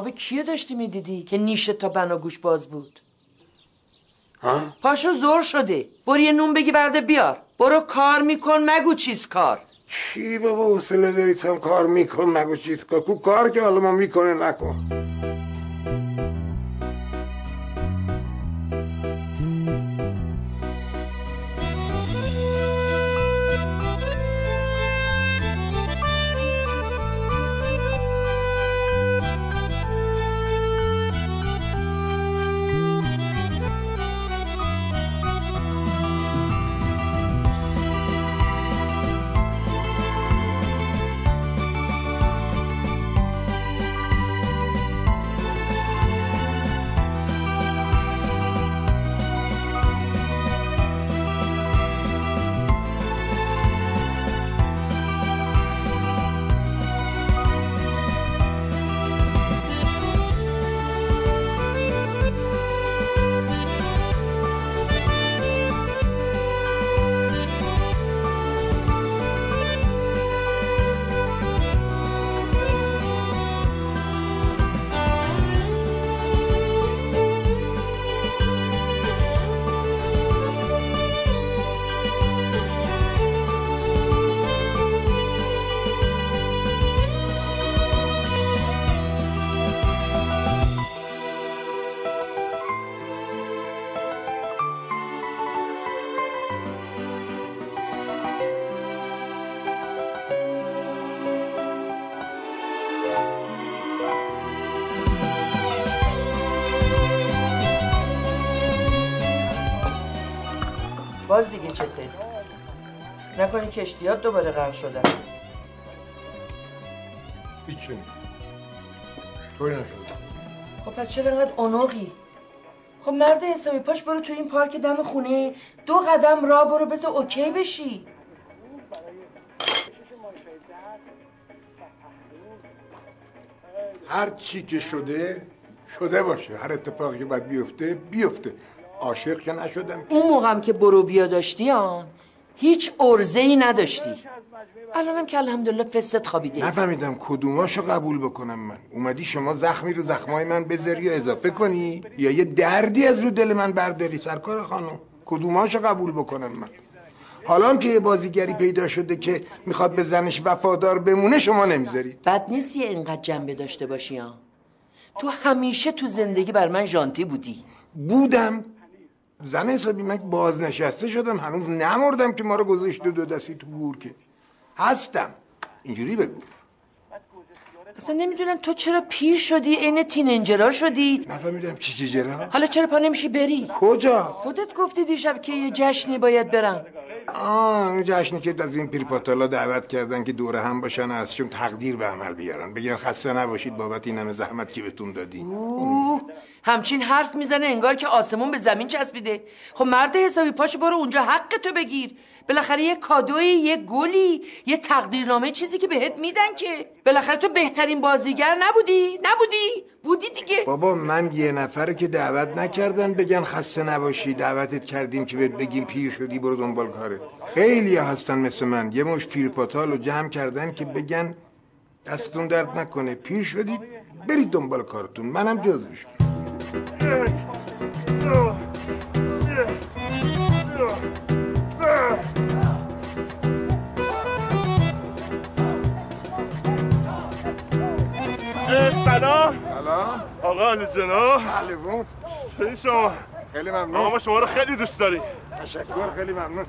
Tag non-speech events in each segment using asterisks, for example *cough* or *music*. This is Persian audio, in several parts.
خواب کیو داشتی می‌دیدی که نیشه تا بناگوش باز بود؟ ها؟ پاشو زور شده. برو یه نون بگی برده بیار. برو کار میکن مگو چیز کار. چی بابا حوصله داری کار میکن مگو چیز کار؟ کو کار که حالا ما می‌کنه نکن. نکنی کشتیات دوباره غرق شدن. هیچی توی نشد خب پس چرا انقدر اونوقی خب مرد حسابی پاش برو تو این پارک دم خونه. دو قدم راه برو بذار اوکی بشی. هر چی که شده شده باشه. هر اتفاقی که باید بیفته بیفته. عاشق که نشدم. اون موقعم که برو بیا داشتی آن هیچ ارزه ای نداشتی. الانم که الحمدلله فست خوابیده. نفهمیدم کدوماشو قبول بکنم من. اومدی شما زخمی رو زخمای من بذاری یا اضافه کنی؟ یا یه دردی از رو دل من برداری سرکار خانم؟ کدوماشو قبول بکنم من؟ حالا که یه بازیگری پیدا شده که می‌خواد به زنش وفادار بمونه شما نمی‌ذارید بد نیست یه اینقدر جنبه داشته باشی ها. تو همیشه تو زندگی بر من ژانتی بودی. بودم. زن حسابی من بازنشسته شدم هنوز نمردم که ما رو گذاشته دو دستی تو گور که. هستم. اینجوری بگو. اصلا نمی‌دونم تو چرا پیر شدی عین تیننجرا شدی؟ نفهمیدم چی چی جرا. حالا چرا پا نمیشی بری؟ کجا؟ خودت گفتی دیشب که یه جشنی باید برم. آه جشنی که از این پیرپاتالا دعوت کردن که دوره هم باشن ازشون تقدیر به عمل بیارن. بگن خسته نباشید بابت این همه زحمت که بهتون دادی. اوه همچین حرف می‌زنه انگار که آسمون به زمین چسبیده. خب مرد حسابی پاشو برو اونجا حق تو بگیر. بالاخره یه کادوی یه گلی یه تقدیرنامه چیزی که بهت میدن که. بالاخره تو بهترین بازیگر نبودی؟ نبودی؟ بودی دیگه. بابا من یه نفره که دعوت نکردن بگن خسته نباشی دعوتت کردیم که بهت بگیم پیر شدی برو دنبال کاره خیلی هستن مثل من. یه مش پیرپاتال رو جمع کردن که بگن دستتون درد نکنه. پیر شدید برید دنبال کارتون. منم جزوشون سلام. سلام. آقا علی جناب. علیکم چه شما؟ خیلی آقا ممنون ما شما رو خیلی دوست داریم. تشکر خیلی ممنون.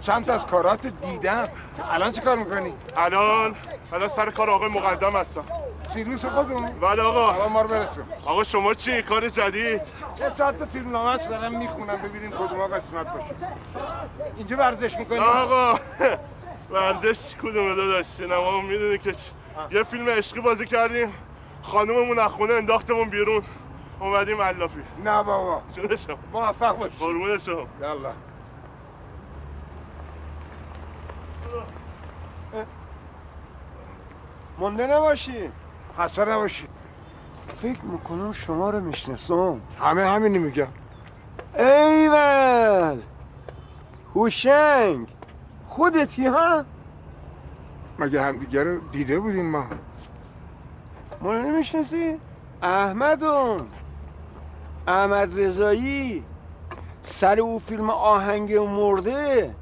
چند تا از کارات دیدم. الان چه کار می‌کنی؟ الان الان سر کار آقای مقدم هستم. سیروس خودمون؟ بله آقا. الان ما رو برسون. آقا شما چی؟ کار جدید؟ یه چند تا فیلم نامش دارم می‌خونم ببینیم کدوم قسمت باشه. اینجا ورزش می‌کنی؟ آقا ورزش کدومه داداش؟ سینما می‌دونی که یه فیلم عشقی بازی کردیم. خانوممون از خونه انداختمون بیرون. اومدیم علافی نه بابا. شده شما. موفق باش قربون شما. یالا مونده نباشی. خسته نباشی. فکر می‌کنم شما رو می‌شناسم. همه همینی میگم ایول. هوشنگ. خودتی ها؟ مگه همدیگه رو دیده بودیم ما؟ مول نمی‌شناسی؟ احمدم احمد رضایی. سر او فیلم آهنگ مرده.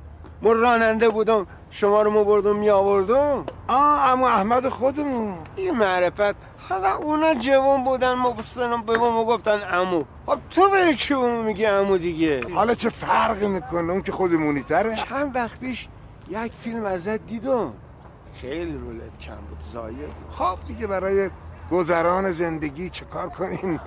ما راننده بودم. شما رو بردم می آوردم. آه اما احمد خودمون. این معرفت. حالا اونا جوان بودن ما بستنم به ما گفتن امو. خب تو داری چی میگی امو دیگه؟ حالا چه فرقی می‌کنه؟ اون که خودمونی تره چند وقت پیش یک فیلم ازت دیدم. خیلی رولت کم بود بود. خب دیگه برای گذران زندگی چه کار کنیم؟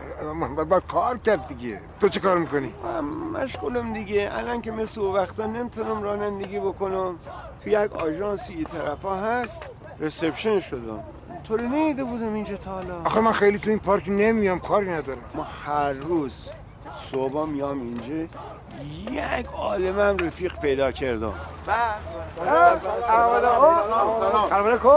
باید با کار کرد دیگه. تو چه کار می‌کنی؟ من مشغولم دیگه. الان که مثل او وقتا نمی‌تونم رانندگی بکنم. تو یک آژانسی ای طرفا هست رسپشن شدم. تو رو نیده بودم اینجا تا حالا. آخه من خیلی تو این پارک نمیام کاری ندارم. ما هر روز صبح میام اینجا. یک عالمم رفیق پیدا کردم. سلام. علیکم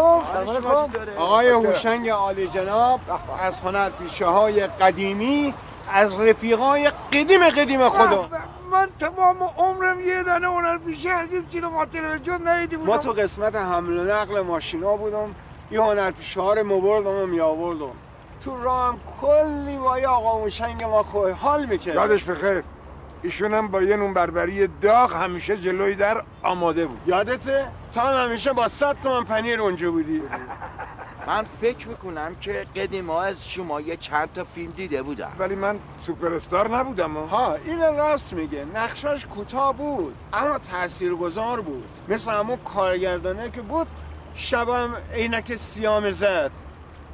آقای هوشنگ عالی جناب از هنرپیشه های قدیمی از رفیقای قدیم قدیم خودم. من تمام عمرم یه دانه هنر پیشه از این سینما تلویزیون ندیدی ما تو قسمت حمل و نقل ماشینا بودم. یه هنرپیشه ها رو مبردم و میآوردم. تو راه هم کلی با یه آقا هوشنگ ما خوی حال می‌کرد. یادش بخیر ایشون هم با یه نون بربری داغ همیشه جلوی در آماده بود. یادته؟ تا هم همیشه با صد تومن پنیر اونجا بودی. *laughs* من فکر می‌کنم که قدیم ها از شما یه چند تا فیلم دیده بودم ولی من سوپر استار نبودم ها. ها این راست میگه. نقشاش کوتاه بود اما تاثیرگذار بود. مثل همون کارگردانه که بود شبم عینک سیام زد.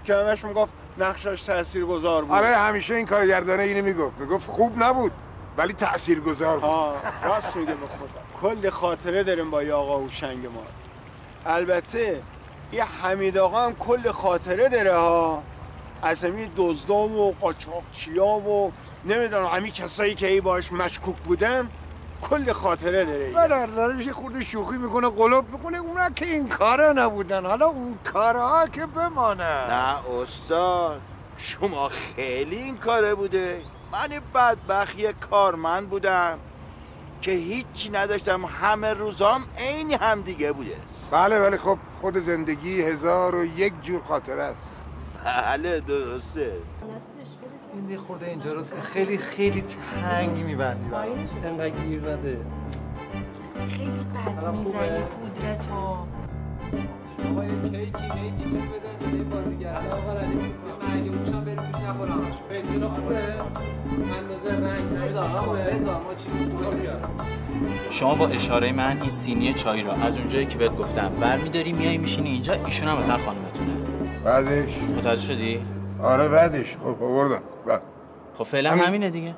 که همش می‌گفت نقشاش تاثیرگذار بود. آره همیشه این کارگردانه اینو می‌گفت. می‌گفت خوب نبود ولی تاثیرگذار بود. ها راست میگه به خدا. کل خاطره داریم با یه آقا هوشنگ ما. البته یه حمید آقا هم کل خاطره داره ها. از همین دزدا و قاچاقچیا و نمی‌دونم همین کسایی که ای باش مشکوک بودن کل خاطره داره برار داره میشه خورده شوخی می‌کنه قلوب می‌کنه. اونا که این کارا نبودن. حالا اون کارها که بمانه. نه استاد شما خیلی این کاره بوده. من بدبخت یه کارمند بودم که هیچی نداشتم. همه روزام عین هم دیگه بوده. بله ولی خب خود زندگی هزار و یک جور خاطره است. بله درسته. این یه خورده اینجا رو خیلی خیلی تنگ میبندی انقدر گیر نده خیلی بد می‌زنی پودرت ها. آقا یه کیکی نیکی چیزی بزن جلوی بازیگر آقا ردیف یه مرگه موشم بری توش نخورم. همش بنزین خوبه. اندازه رنگ بذار آقا بذار ما چی شما با اشاره من این سینی چای را از اونجایی که بهت گفتم برمیداری میای میشینی اینجا ایشون هم مثلا خانمتونه بعدش. متوجه شدی؟ آره بعدش. خب آوردم بعد خب فعلا همین. همینه دیگه.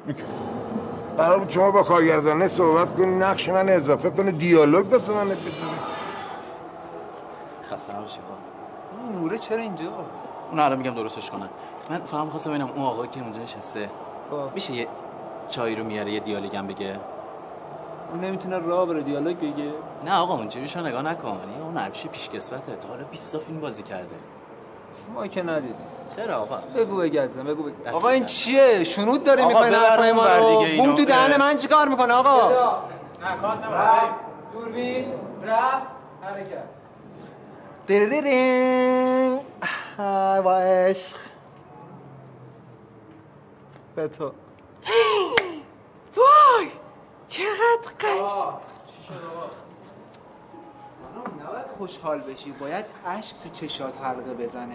قرار بود شما با کارگردانه صحبت کنی نقش من اضافه کنی دیالوگ بس من بدونی خسته نباشی خب نوره چرا اینجاست؟ اون الان میگم درستش کنم. من فهم خواستم ببینم اون آقایی که اونجا نشسته خب. میشه یه چای رو میاره یه دیالوگم بگه؟ اون نمی‌تونه راه بره دیالوگ بگه. نه آقا اونجوریش رو نگاه نکن. اون نرپیشه پیشکسوته. تا حالا 20 تا فیلم بازی کرده. ما که ندیدیم. چرا آقا؟ بگو بگزم بگو دست آقا این. چیه؟ شنود داره آقا می‌کنه حرفای اون ما رو. بوم تو دهن. من چیکار می‌کنه آقا؟ دوربین رفت حرکت دیرین با عشق. به تو. وای چقدر قش نباید خوشحال بشی. باید اشک تو چشات حلقه بزنه.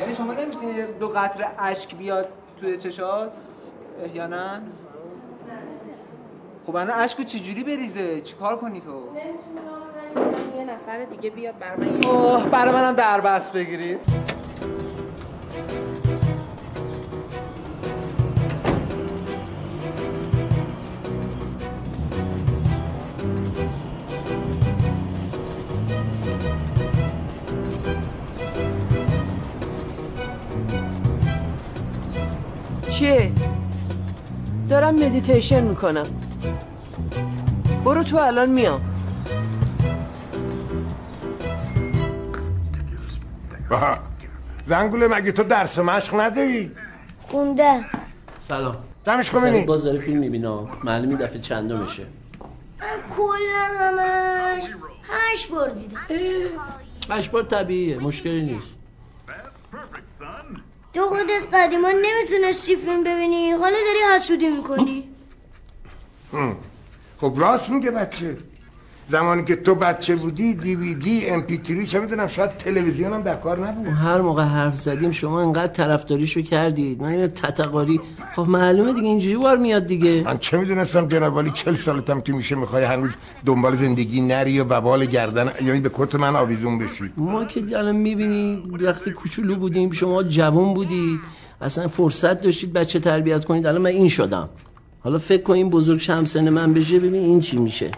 یعنی شما نمی‌تونی دو قطره اشک بیاد توی چشات؟ احیانا خب الان اشکو چجوری بریزه؟ چیکار کنی تو؟ یه نفر دیگه بیاد بر من. اوه برای منم دربست بگیرید. چیه؟ دارم مدیتیشن می‌کنم. برو تو الان میام. زنگوله مگه تو درس مشق نداری؟ خونده. سلام. دمش کن ببینی باز داره فیلم می‌بینم معلوم این دفعه چندمشه من کلا همش هشت بار دیدم. هشت بار طبیعیه. مشکلی نیست. تو خودت قدیما نمی‌تونستی فیلم ببینی حالا داری حسودی می‌کنی هم. خب راست میگه بچه زمانی که تو بچه بودی دیویدی ام پی تری چه می‌دونم شاید تلویزیون هم در کار نبود. هر موقع حرف زدیم شما انقدر طرفداریشو کردید. من اینو تتقاری. خب معلومه دیگه اینجوری بار میاد دیگه. من چه می‌دونستم جناب والی چل سالتم که میشه می‌خوای هنوز دنبال زندگی نری و ببال گردن یعنی به کت من آویزون بشی. ما که الان می‌بینی وقتی کوچولو بودیم شما جوان بودید اصلا فرصت داشتید بچه تربیت کنید. الان من این شدم. حالا فکر کن این بزرگ شمسن من بشه ببین این چی میشه.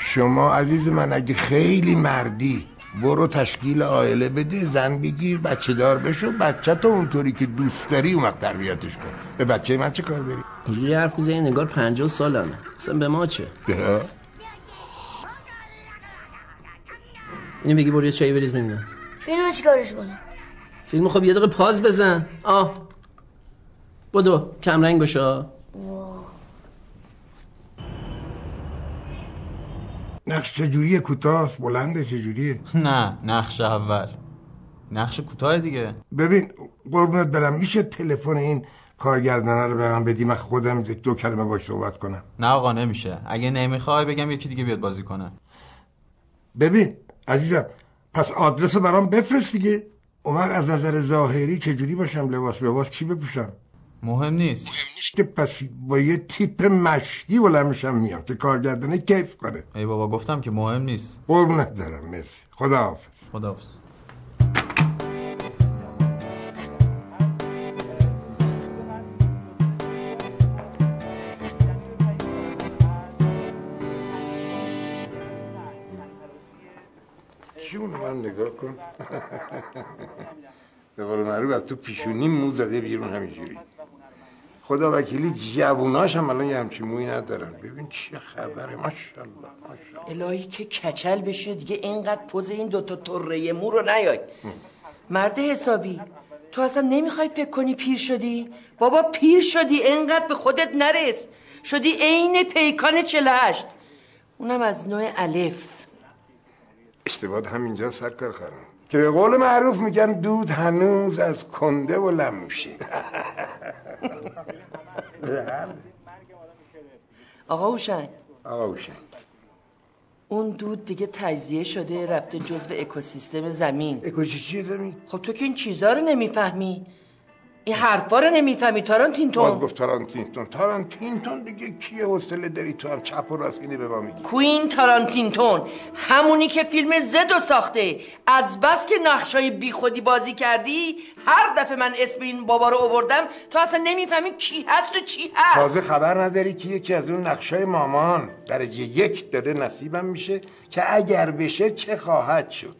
شما عزیز من اگه خیلی مردی برو تشکیل عائله بده زن بگیر بچه دار بشو بچه تو اونطوری که دوست داری اومد تربیتش کن. به بچه من چه کار داری؟ اینجوری حرف می‌زنی نگار پنجاه سالمه. اصلا به ما چه؟ به اینو بگی برو یه چایی بریز ببینم فیلم چیکارش کنم؟ فیلم خب یه دقیقه پاز بزن. آه. بدو کمرنگ نقش چجوریه؟ کوتاست بلنده چجوریه؟ نه نقش اول. نقش کوتاه دیگه. ببین قربونت برم. میشه تلفن این کارگردانه رو به من بدی؟ من خودم دو کلمه باش صحبت کنم. نه آقا نمیشه. اگه نمی‌خوای بگم یکی دیگه بیاد بازی کنه. ببین عزیزم پس آدرس برام بفرست دیگه. وقت از نظر ظاهری چجوری باشم؟ لباس لباس چی بپوشم؟ مهم نیست. مهم نیست که پس با یه تیپ مشتی بلند میشم میام. که کارگردانه کیف کنه. ای بابا گفتم که مهم نیست. قربونت برم مرسی. خدا حافظ خدا جون من نگاه کن *laughs* به قول معروف از تو پیشونی مو زده بیرون همینجوری. خدا وکیلی جووناش هم الان یه همچین موی ندارن. ببین چه خبره. ماشاءالله ماشاءالله. الهی که کچل بشه دیگه اینقدر پوز این دوتا طره مو رو نیای. مرد حسابی تو اصلا نمی‌خوای فکر کنی پیر شدی؟ بابا پیر شدی اینقدر به خودت نرس. شدی عین پیکان 48 اونم از نوع الف. اشتباه همینجا سرکار خانم. که به قول معروف میگن دود هنوز از کنده و لم میشه *laughs* *laughs* آقا هوشنگ آقا هوشنگ اون دود دیگه تجزیه شده رفته جزو اکوسیستم زمین. اکوسیستم زمین؟ خب تو که این چیزا رو نمی‌فهمی. این حرفا رو نمی‌فهمی باز تارانتینتون گفت تارانتینتون. تارانتینتون دیگه کیه حوصله داری تو هم چپ و راست اینه به ما میگی؟ کوین تارانتینتون همونی که فیلم زدو ساخته. از بس که نقشای بیخودی بازی کردی هر دفعه من اسم این بابا رو آوردم تو اصلا نمی‌فهمی کی هست و چی هست. تازه خبر نداری که یکی از اون نقشای مامان درجه یک داره نصیبم میشه که اگر بشه چه خواهد شد؟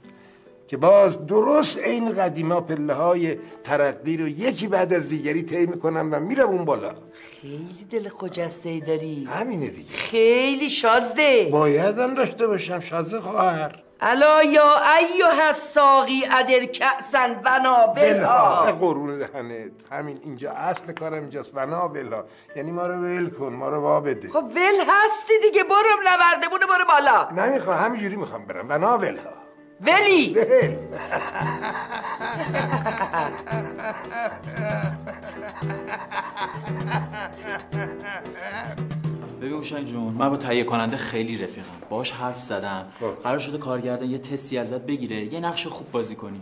که باز درست این قدیما پله های ترقی رو یکی بعد از دیگری طی می‌کنم و میرم اون بالا. خیلی دل خجسته داری. همینه دیگه. خیلی شازده. بایدم داشته باشم شازه خواهر. الا یا ایها الساقی ادر کأسن و ناولها قرون دهنت. همین اینجا اصل کارم اینجاست و ناولها یعنی ما رو ول کن ما رو وا بده. خب ول هستی دیگه برو نوردمونه برو بالا. نمی‌خوام همینجوری می‌خوام برم. و ناولها ولی! ول ببین اوشنگ جون من با تهیه کننده خیلی رفیقم. باش حرف زدم. قرار شده کارگردان یه تستی ازت بگیره یه نقش خوب بازی کنی.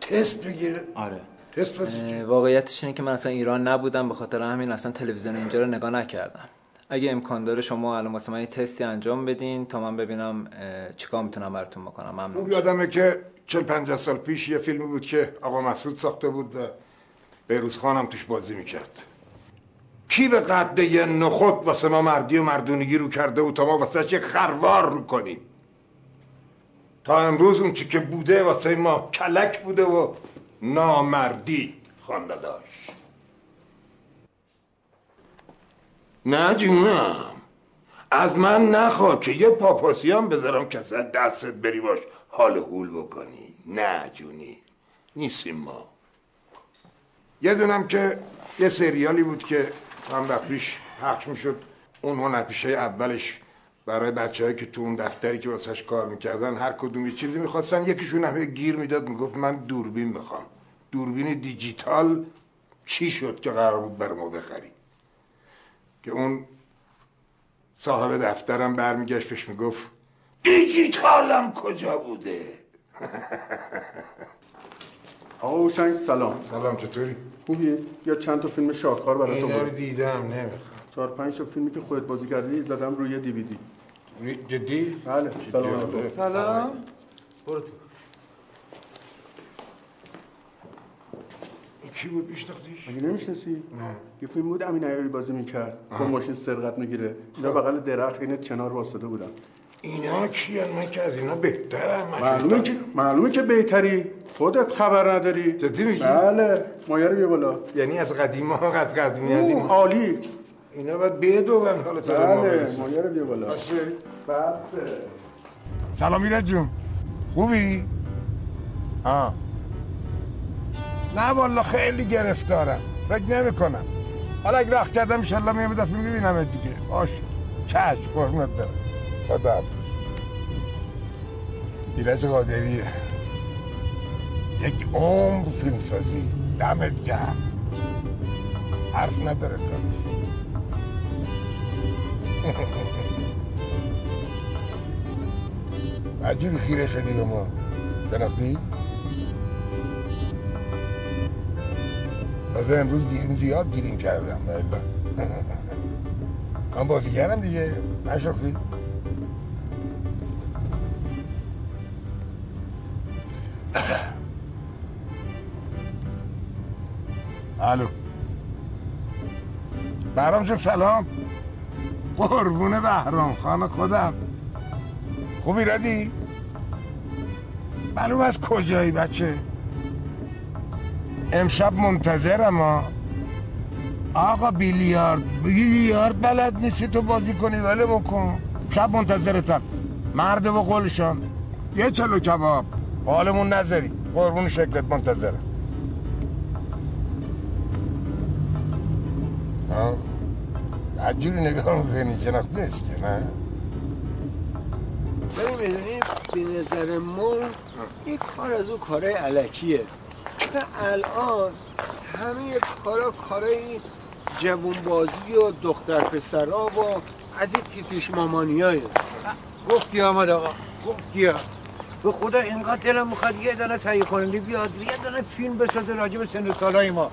تست بگیره؟ آره. تست؟ واقعیتش اینه که من اصلا ایران نبودم به خاطر همین اصلا تلویزیون اینجا رو نگاه نکردم. اگه امکان داره شما الان واسه من تستی انجام بدین تا من ببینم چیکار می‌تونم براتون بکنم. ممنون. اون یادمه که چل پنجاه سال پیش یه فیلمی بود که آقا مسعود ساخته بود و بیروز خانم توش بازی می‌کرد. کی به قد یه نخود واسه ما مردی و مردونگی رو کرده و تا ما واسه چه خروار رو کنیم؟ تا امروز اون چی که بوده واسه ما کلک بوده و نامردی خوانده داشت. نه جونم. از من نخوا که یه پاپاسی هم بذارم کسی دستت بری باش. حال هول بکنی. نه جونی. نیستیم ما. یه دونم که یه سریالی بود که چند وقت پیش پخش می‌شد. اون هنرپیشه اولش برای بچه که تو اون دفتری که واسهش کار می‌کردن هر کدوم یه چیزی می‌خواستن. یکیشون هم یه گیر می‌داد. می‌گفت من دوربین می‌خوام. دوربین دیجیتال چی شد که قرار بود بر ما بخری؟ که اون صاحب دفترم برمیگشت بهش می‌گفت دیجیتالم کجا بوده؟ *laughs* آقا هوشنگ سلام. سلام چطوری؟ خوبی؟ یا چند تا فیلم شاهکار براتون اینا رو بود دیدم نمی‌خوام. چهار پنج تا فیلمی که خودت بازی کردی زدم روی دیویدی جدی؟ بله سلام. سلام. برو تو. کی بود میشناختیش؟ مگه نمی‌شناسی؟ نه. یه فیلم بود امین عیاری بازی می‌کرد. با ماشین سرقت می‌گیره. اینا بغل درخت این چنار واسطه بودن. اینا کیان؟ من که از اینا بهترم معلومه که معلومه که بهتری. خودت خبر نداری. جدی میگی؟ بله. مایه رو بیا بالا. یعنی از قدیم ها از قدیمی قدیم اوه، عالی. اینا باید بدون حالا تو ما بله. مایه رو بیا بالا. باشه. بسه سلام ایراد جون خوبی؟ ها نه والا خیلی گرفتارم. فکر نمی کنم حالا اگه وقت کردم انشالله میام دفعه می‌بینم دیگه. باش. چشم قرمت دارم. خدا حافظ. ایرج قادریه یک عمر فیلم سازی دمت گرم. حرف نداره کارش. *laughs* عجیبی خیره شدی ما. شناختی؟ تازه امروز گیریم زیاد گیریم کردم. بله من بازی کردم دیگه. نشاختی؟ الو. بهرام جون سلام. قربون بهرام خان خودم. خوبی ردی؟ معلوم از کجایی بچه؟ امشب منتظرم ها. آقا بیلیارد بیلیارد بلد نیستی تو بازی کنی ولی کن شب منتظرتم. مرد و قولشان. یه چلو کباب. حالمون نذاری. قربون شکلت منتظرم. عجوری نگاه می‌کنی شناختی نیست که نه؟ ببین به نظر ما این کار از اون کارهای علکیه. آخه الان همه کارا کارای جوون بازی و دختر پسرا و از این تیتیش مامانیایه گفتی آمد آقا گفتی به خدا اینقدر دلم می‌خواد یه دانه تهیه کننده بیاد یه دانه فیلم بسازه راجع به سن سالای ما.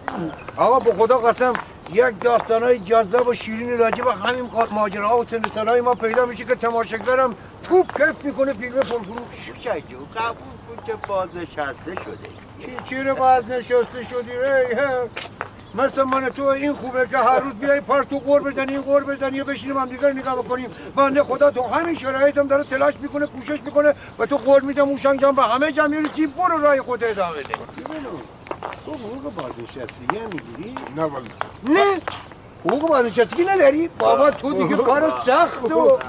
آقا به خدا قسم یک داستانای جذاب و شیرین راجع به همین ماجراها و سن سالای ما پیدا میشه که تماشاگرم خوب کیف می‌کنه فیلم پرفروش شجو قبول کن که بازنشسته شده. چی چی رو بازنشسته شدی؟ ای هه. مثل من تو این خوبه که هر روز بیای پارک تو قور بزنی قور بزنی و بشینیم هم دیگر نگاه بکنیم. بنده خدا تو همین شرایط هم داره تلاش می‌کنه کوشش می‌کنه و تو قور میدم موشنگ جان به همه جمع می‌رسی برو راه خود ادامه ده تو حقوق بازنشستگی هم می‌گیری؟ نه والا نه؟ حقوق بازنشستگی نداری؟ بابا تو دیگه کار سخت و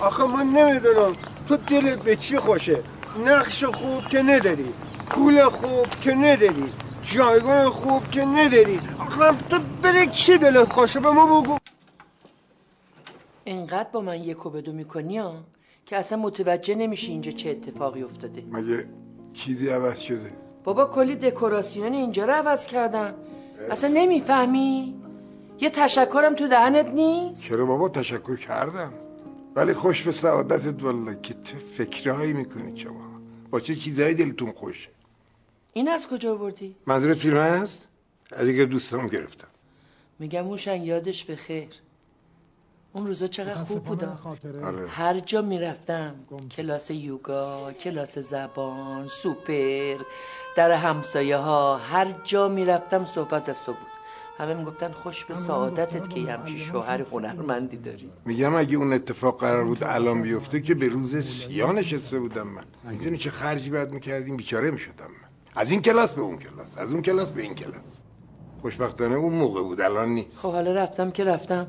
آخه من نمی‌دونم تو دلت به چی خوشه؟ نقش خوب که نداری. پول خوب که نداری جایگاه خوب که نداری. آخه تو بره چی دلت خوشه؟ به ما بگو. انقدر با من یک و بدو می‌کنی ها که اصلا متوجه نمیشی اینجا چه اتفاقی افتاده. مگه چیزی عوض شده؟ بابا کلی دکوراسیون اینجا رو عوض کردم. اصلا نمی‌فهمی؟ یه تشکرم تو دهنت نیست؟ چرا بابا؟ تشکر کردم. ولی خوش به سعادتت والا که تو فکرهایی می‌کنی شما با چه چیزایی دلتون خوشه؟ این از کجا آوردی؟ منظورت فیلم هست؟ دیگه دوستم گرفتم. میگم هوشنگ یادش به خیر. اون روزا چقدر خوب بودم. آره. هر جا می‌رفتم. کلاس یوگا کلاس زبان سوپر در همسایه ها هر جا می‌رفتم صحبت از تو بود. همه می‌گفتن خوش به سعادتت که یه همچین شوهر هنرمندی داری. میگم اگه اون اتفاق قرار بود الان بیفته که به روز سیاه نشسته بودم من. می‌دونی چه خرجی باید می‌کردیم؟ بیچاره می‌شدم من. از این کلاس به اون کلاس از اون کلاس به این کلاس. خوشبختانه اون موقع بود الان نیست. خب حالا رفتم که رفتم.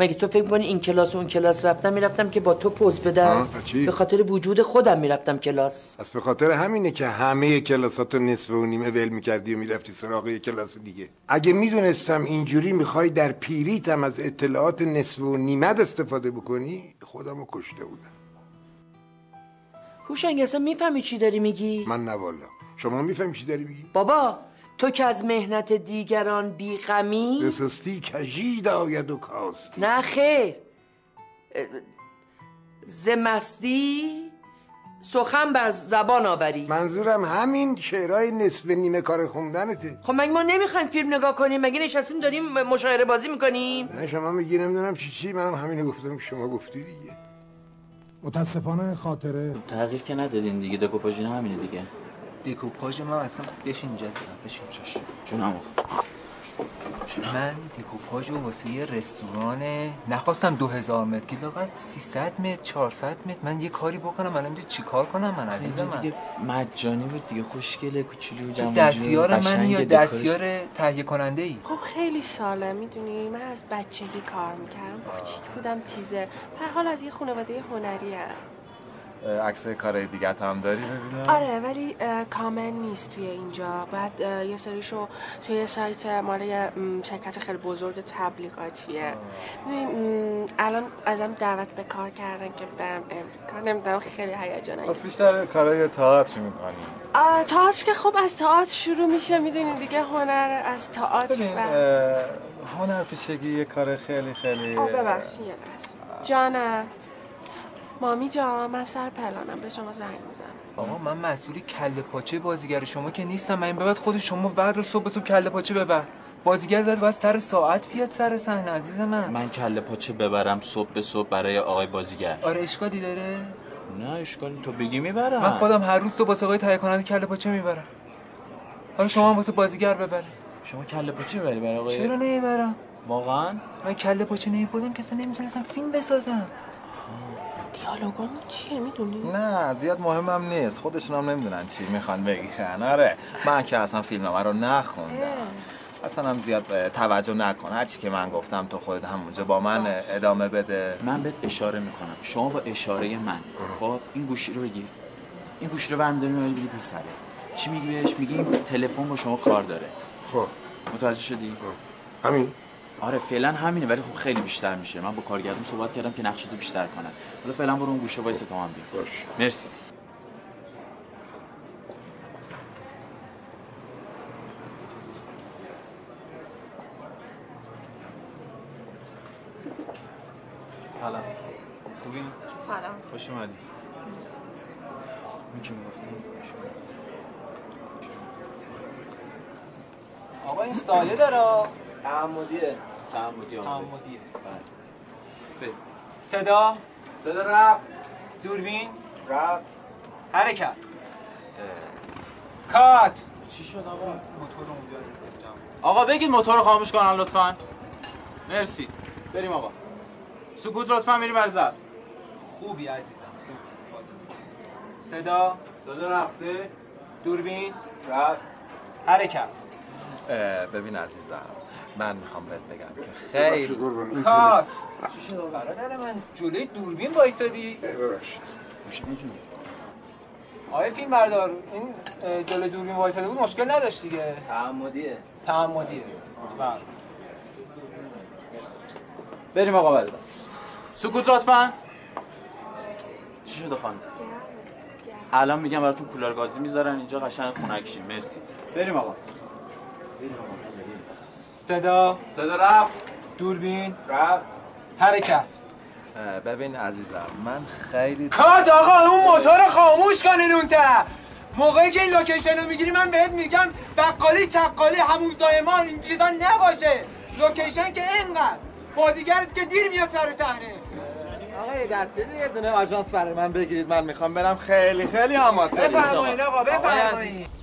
مگه تو فکر کنی این کلاس و اون کلاس رفتم؟ می‌رفتم که با تو پوز بدم؟ به خاطر وجود خودم می‌رفتم کلاس. پس به خاطر همینه که همه کلاساتو نصف و نیمه ول می‌کردی و می‌رفتی سراغ یه کلاس دیگه. اگه می‌دونستم اینجوری می‌خوای در پیریتم از اطلاعات نصف و نیمت استفاده بکنی خودمو کشته بودم. هوشنگ اصلا می‌فهمی چی داری میگی؟ من نه والا شما می‌فهمی چی داری میگی؟ بابا تو که از مهنت دیگران بیغمی؟ به سستی کژید آید و کاستی. نه خیر. اه، ز مستی سخن بر زبان آوری. منظورم همین شعرهای نصف نیمه کار خوندنته. خب مگه ما نمی‌خوایم فیلم نگاه کنیم؟ مگه نشستیم داریم مشاهره بازی می‌کنیم؟ نه شما میگی نمی‌دونم چی چی منم همینو گفتم که شما گفتی دیگه. متاسفانه خاطره. تغییر که ندادین دیگه دکوپاژین همینه دیگه. دکوپاژ من اصلا بشین اینجا زدم بشین. جونم من دکوپاژ رو واسه یه رستوران نخواستم دو هزار متر که لاغت 300 متر 400 متر. من یه کاری بکنم الان اینجا چیکار کنم من عزیز من؟ دیگه مجانی بود دیگه خوشگله کوچولو جمع دستیار من یا. دستیار تهیه کننده ای خب خیلی ساله می‌دونی من از بچگی کار می‌کردم کوچیک بودم تیزر هر حال از یه خانواده هنری هم. عکس کار دیگه هم داری ببینم؟ آره ولی اه، کامل نیست توی اینجا. اه، یه سریشو توی یه سایت مال یه شرکت خیلی بزرگ تبلیغاتیه الان ازم دعوت به کار کردن که برم امریکا. نمی‌دونم خیلی هیجان خب انگیز بیشتر کارهای تئاتر می‌کنی؟ تئاتر که خب از تئاتر شروع میشه می‌دونی دیگه هنر از تئاتر هنر پیشگی یه کار خیلی خیلی ببخشید جانم مامی جان من سر پلانم به شما زنگ می‌زنم. آقا من مسئول کله پاچه بازیگر شما که نیستم. من این به بعد خود شما بعد رو صبح صبح کله پاچه ببر. بازیگر داره باید سر ساعت بیاد سر صحنه عزیز من. من کله پاچه ببرم صبح به صبح برای آقای بازیگر. آره اشکالی داره؟ نه اشکالی تو بگی می‌برم. من خودم هر روز صبح واسه آقای تهیه کننده کله پاچه می‌برم. حالا شما هم واسه بازیگر ببری شما کله پاچه می‌بری برای آقای چرا نمی‌برم؟ واقعا؟ من کله پاچه نمیبردم که اصلا نمی‌تونستم فیلم بسازم. دیالوگامون چیه می‌دونی؟ نه زیاد مهمم نیست. خودشون هم نمی‌دونن چی می‌خوان بگیرن. آره من که اصلا فیلمنامه رو نخوندم. اصلا هم زیاد توجه نکن. هرچی که من گفتم تو خودت همونجا با من ادامه بده. من بهت اشاره می‌کنم. شما با اشاره من خب این گوشی رو بگیر. این گوشی رو برمی‌داری می‌بری بگی پسره. چی میگی بهش؟ میگی این تلفن با شما کار داره. خب. متوجه شدی؟ همین. آره فعلا همینه ولی خب خیلی بیشتر میشه. من با کارگردون صحبت کردم که نقشتو بیشتر کنن. حالا فعلا برو اون گوشه وایس تا من بیام. باش. مرسی. سلام. خوبی؟ سلام. خوش اومدی. این که می‌گفتم. آقا این سایه داره. تعمدیه تعمدی تعمدیه بله. صدا؟ صدا رفت. دوربین؟ رفت. حرکت. کات. چی شد آقا؟ موتور اونجا آقا بگید موتور رو خاموش کنن لطفا. مرسی. بریم آقا. سکوت لطفا میریم بر زد. خوبی عزیزم. صدا؟ صدا رفته. دوربین؟ رفت. حرکت. ببین عزیزم. من می‌خوام بهت بگم که خیلی کات چی شد؟ برادر من. جلوی دوربین وایسادی. ببخشید. آقای فیلم بردار؟ این جلوی دوربین وایساده بود؟ مشکل نداشت دیگه. تعمدیه. تعمدیه. بله. بریم آقا برزن سکوت لطفا. چی شده خانم؟ الان میگم براتون کولر گازی می‌ذارن. اینجا قشنگ خنک شین مرسی. بریم آقا. بریم آقا. صدا؟ صدا رفت. دوربین؟ رفت. حرکت. ببین عزیزم من خیلی کات آقا اون موتور خاموش کنین اون ته موقعی که این لوکیشن رو می‌گیری من بهت میگم بقالی چقالی همون زایمان این چیزا نباشه. لوکیشن که اینقدر. بازیگرت که دیر میاد سر صحنه. آقا یه یه دونه آژانس برای من بگیرید. من می‌خوام برم خیلی خیلی آماتوری. بفرمایید آقا بفرمایید.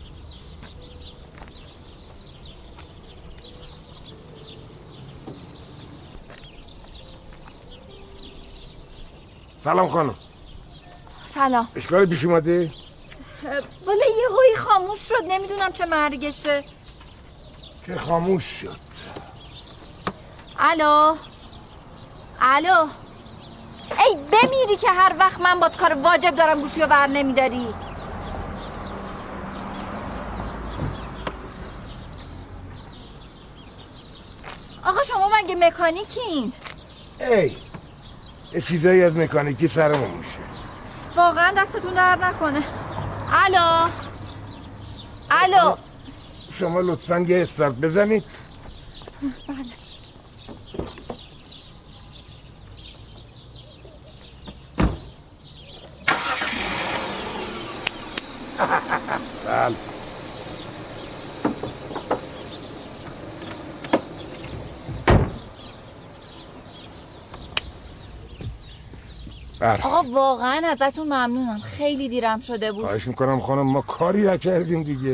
سلام خانم. سلام. اشکال پیش اومده؟ والا یه هایی خاموش شد نمی‌دونم چه مرگشه. که خاموش شد. الو؟ الو؟ ای بمیری که هر وقت من با کار واجب دارم گوشی رو بر نمیداری. آقا شما مگه مکانیکین؟ ای چیزایی از مکانیکی سرمون میشه. واقعا دستتون درد نکنه. الو؟ الو؟ شما لطفا یه استارت بزنید. بله بله. آقا واقعا ازتون ممنونم. خیلی دیرم شده بود. خواهش می‌کنم خانم ما کاری نکردیم دیگه.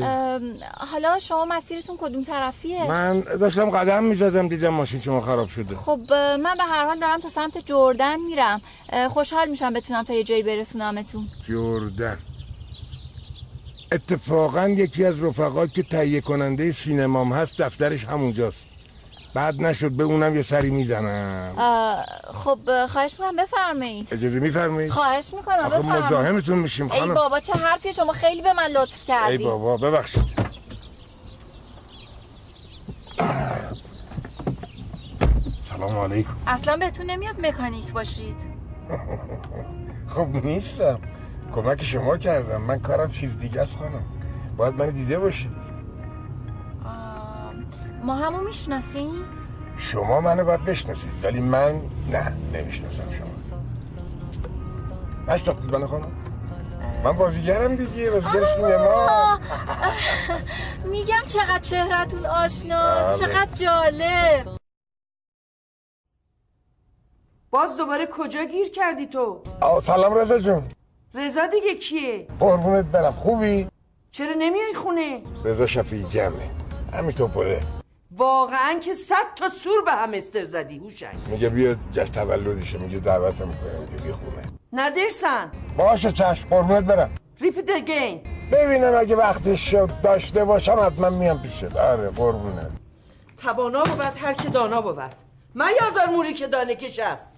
حالا شما مسیرتون کدوم طرفیه؟ من داشتم قدم می‌زدم دیدم ماشین شما خراب شده. خب من به هر حال دارم تا سمت جردن میرم. خوشحال میشم بتونم تا یه جایی برسونمتون جردن. اتفاقا یکی از رفقا که تهیه کننده سینمام هست دفترش همونجاست. بعد نشد به اونم یه سری می‌زنم. خب اه، خواهش می‌کنم بفرمایید. اجازه میفرمایید؟ خواهش می‌کنم بفرمایید. مزاحمتون میشیم ای خانم. بابا چه حرفی شما خیلی به من لطف ای کردی بابا ببخشید. سلام علیکم. اصلا بهتون نمیاد مکانیک باشید. *laughs* خب نیستم. کمک شما کردم. من کارم چیز دیگه است خانم. باید من دیده باشید. ما همو می‌شناسیم؟ شما منو باید بشناسید ولی من نه نمی‌شناسم شما. نشناختید منو خانم. من بازیگرم دیگه بازیگر سینما *laughs* میگم چقدر چهرتون آشناست بله. چقدر جالب. باز دوباره کجا گیر کردی تو؟ آه سلام رضا جون. رضا دیگه کیه؟ قربونت برم. خوبی؟ چرا نمیای خونه؟ رضا شفیعی جمعه. همین تو پره. واقعا که صد تا سور به هم استر زدی هوشنگ. میگه بیا جشن تولدشه میگه دعوتم می‌کنم بیا خونه. ندرسن. باشه چشم قربونت برم. ریپیت اگین ببینم اگه وقتش شد داشته باشم حتما میام پیشت آره قربونه توانا بود هر که دانا بود. من یازار موری که دانه کش است.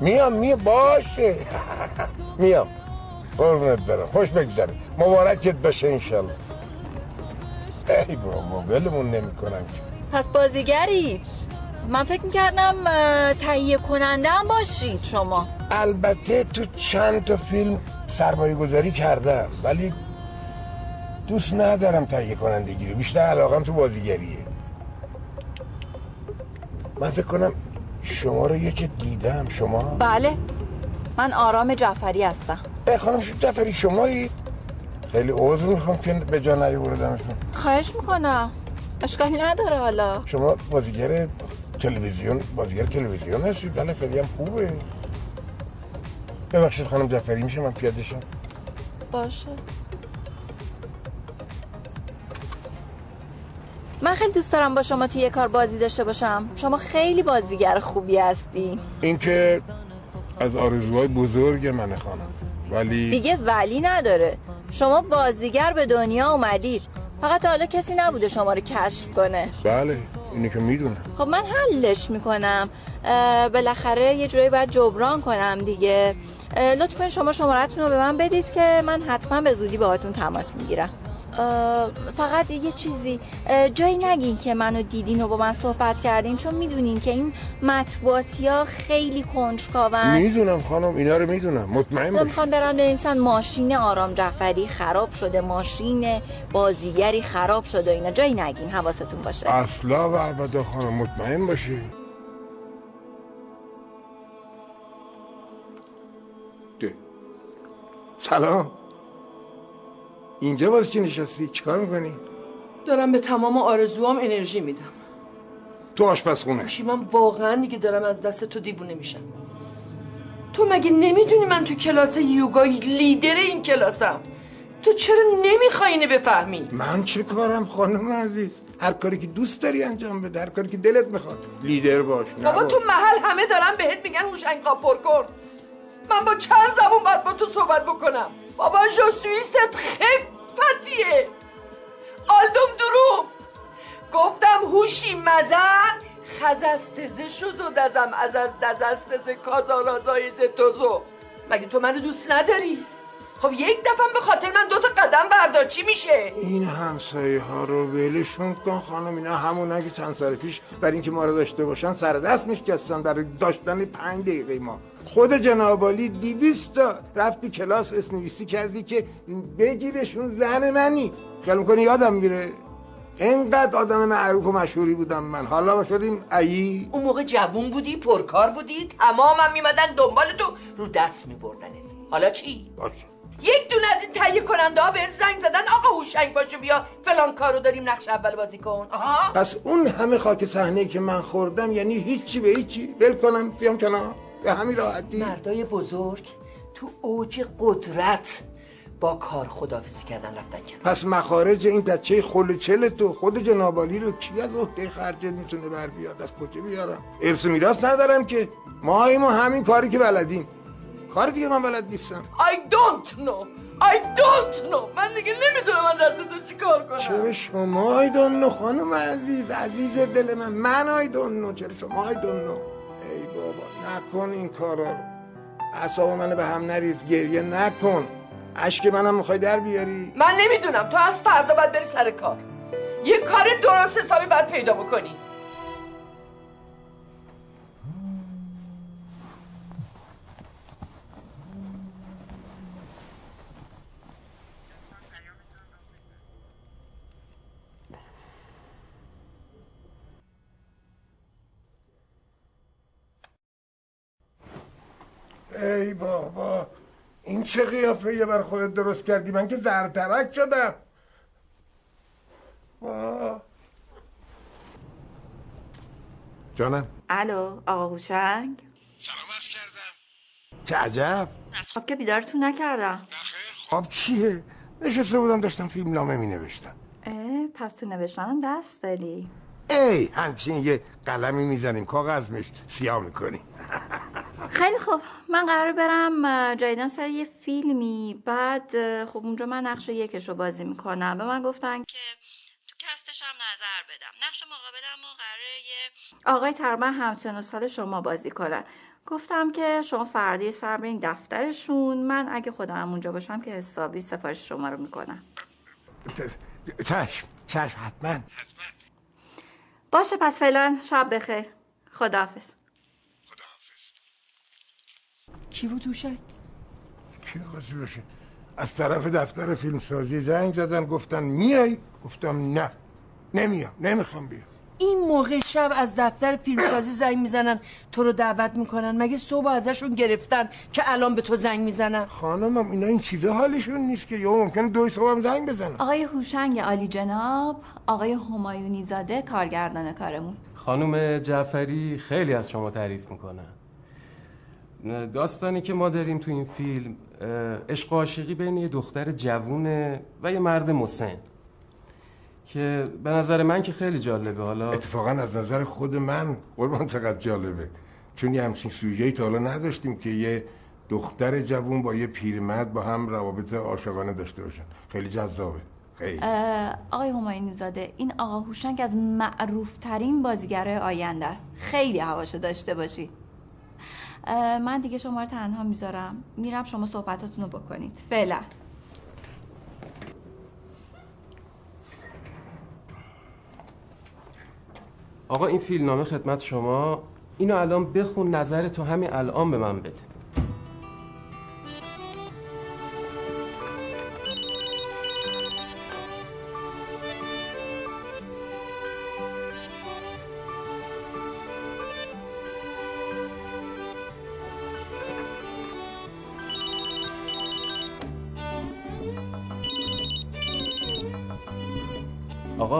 میام میام باشه. *laughs* میام. قربونت برم. خوش بگذره. مبارکت باشه انشالله. ای بابا ولمون نمی‌کنن که. پس بازیگری. من فکر می‌کردم تهیه کننده هم باشید شما. البته تو چند تا فیلم سرمایه گذاری کردم ولی دوست ندارم تهیه کنندگی رو بیشتر علاقم تو بازیگریه. من فکر کنم شما رو یکی دیدم. شما؟ بله. من آرام جعفری هستم. ای خانم جعفری شمایید خیلی عذر می‌خوام که به جا نیاوردمتون خواهش می‌کنم. اشکالی نداره حالا. شما بازیگر تلویزیون بازیگر تلویزیون هستید. بله خیلی هم خوبه. ببخشید خانم جعفری میشه من پیاده شم؟ باشه. من خیلی دوست دارم با شما توی یه کار بازی داشته باشم. شما خیلی بازیگر خوبی هستی. این که از آرزوهای بزرگ منه خانم. ولی دیگه ولی نداره. شما بازیگر به دنیا اومدید. فقط تا حالا کسی نبوده شما رو کشف کنه. بله اینو که می‌دونم. خب من حلش می‌کنم. بالاخره یه جوری باید جبران کنم دیگه. لطف کنید شما شمارتون رو به من بدید که من حتما به زودی باهاتون تماس می‌گیرم. فقط یه چیزی. جایی نگین که منو دیدین و با من صحبت کردین چون می‌دونین که این مطبوعاتی ها خیلی کنجکاون. می‌دونم خانم اینا رو می‌دونم. مطمئن باش. می‌خوان برن بنویسن ماشین آرام جعفری خراب شده ماشین بازیگری خراب شده اینا. جایی نگین حواستون باشه. اصلا و ابدا خانم مطمئن باشی. ده. سلام. اینجا باز چی نشستی؟ چیکار می‌کنی؟ دارم به تمام آرزوام انرژی میدم. تو آشپزخونه. من واقعا دیگه دارم از دست تو دیوونه میشم. تو مگه نمی‌دونی من تو کلاس یوگا لیدر این کلاسم؟ تو چرا نمی‌خوای اینو بفهمی؟ من چه کارم خانم عزیز؟ هر کاری که دوست داری انجام بده هر کاری که دلت می‌خواد. لیدر باش بابا. تو محل همه دارن بهت میگن هوشنگ قاپر کن من با چند زبون باید با تو صحبت بکنم. بابا جاسویی ست خفتیه آلدوم دروم. گفتم هوشی مزن. خزستزه شو زدزم از از دزستزه کازارازای زتوزو مگه تو منو دوست نداری؟ خب یک دفعه به خاطر من دوتا قدم بردار. چی میشه؟ این همسایه ها رو ولشون کن خانم. اینا همون که چند سال پیش برای اینکه ما رو داشته باشن سر دست میشکستن برای داشتن پنج دقیقه ما. خود جنابالی دیویست تا رفتی کلاس اسنویسی کردی که بگیرشون زن منی. خیال می‌کنی یادم میره؟ اینقدر آدم معروف و مشهوری بودم من. حالا شدیم ایی اون موقع جوون بودی پرکار بودی تمامم میمدن دنبال تو رو دست میبردنت. حالا چی؟ باشه. یک دونه از این تهیه کننده ها بهت زنگ زدن آقا هوشنگ باشو بیا فلان کارو داریم نقش اول بازی کن. آها. پس اون همه خاک صحنه که من خوردم یعنی هیچی به هیچی؟ ول کنم بیام کنار. به همین راحتی. مردای بزرگ تو اوج قدرت با کار خدافزی کردن رفتن کنار. پس مخارج این بچه خلوچل تو خود جنابالی رو کی از عهده خرجت می‌تونه بر بیاد؟ از کجا بیارم؟ ارث و میراث ندارم که. ما ما همین کاری که بلدیم کار دیگه من بلد نیستم. I don't know. I don't know. من دیگه نمی‌دونم من دست تو چی کار کنم. چرا شما آیدونو خانم عزیز؟ عزیز دل من. من آیدونو چرا شما آیدونو ای بابا نکن این کارا رو. اعصاب منو به هم نریز گریه نکن. اشک منم می‌خوای در بیاری؟ من نمی‌دونم. تو از فردا باید بری سر کار. یه کار درست حسابی باید پیدا بکنی. ای بابا. این چه قیافه یه بر خودت درست کردی؟ من که زرترک شدم. واه. جانم. الو آقا هوشنگ. چه عجب. از خواب که بیدارتون نکردم. خواب چیه؟ نشسته بودم داشتم فیلم نامه می نوشتم اه پس تو نوشتنم دست داری. ای همچین یه قلمی می‌زنیم کاغذ میش سیاه می‌کنیم. خیلی خوب. من قرار برم اه، جدیدن سر یه فیلمی. بعد خب اونجا من نقش یکش رو بازی می‌کنم. به من گفتن که تو کستش هم نظر بدم. نقش مقابلم و قراره یه آقای تقریبا همسن و سال شما بازی کنن. گفتم که شما فردی سر برین دفترشون. من اگه خودم اونجا باشم که حسابی سفارش شما رو می‌کنم. چشم چشم حتما. باشه پس فعلا شب بخیر. خداحافظ. کی بود کی باشه؟ از طرف دفتر فیلمسازی زنگ زدن گفتن میای؟ گفتم نه. نمیام. نمی‌خوام بیام. این موقع شب از دفتر فیلمسازی زنگ می‌زنن. تو رو دعوت می‌کنن. مگه صبح ازشون گرفتن که الان به تو زنگ می‌زنن؟ خانمم اینا این چیزا حالشون نیست که. یا ممکنه دوی صبح هم زنگ بزنن. آقای هوشنگ عالی جناب. آقای همایونی زاده کارگردان کارمون. خانم جعفری خیلی از شما تعریف می‌کنن داستانی که ما داریم تو این فیلم عشق و عاشقی بین یه دختر جوونه و یه مرد مسن. که به نظر من که خیلی جالبه. حالا اتفاقا از نظر خود من قربان چقدر جالبه. چون یه همچین سوژه‌ای تا حالا نداشتیم که یه دختر جوون با یه پیرمرد با هم روابط عاشقانه داشته باشن. خیلی جذابه. خیلی. آقای همایونی زاده این آقا هوشنگ از معروفترین بازیگرای آینده است. خیلی هواشو داشته باشید. من دیگه شما رو تنها می‌ذارم. میرم شما صحبتاتون رو بکنید. فعلا. آقا این فیلمنامه خدمت شما. اینو الان بخون نظر تو همین الان به من بده.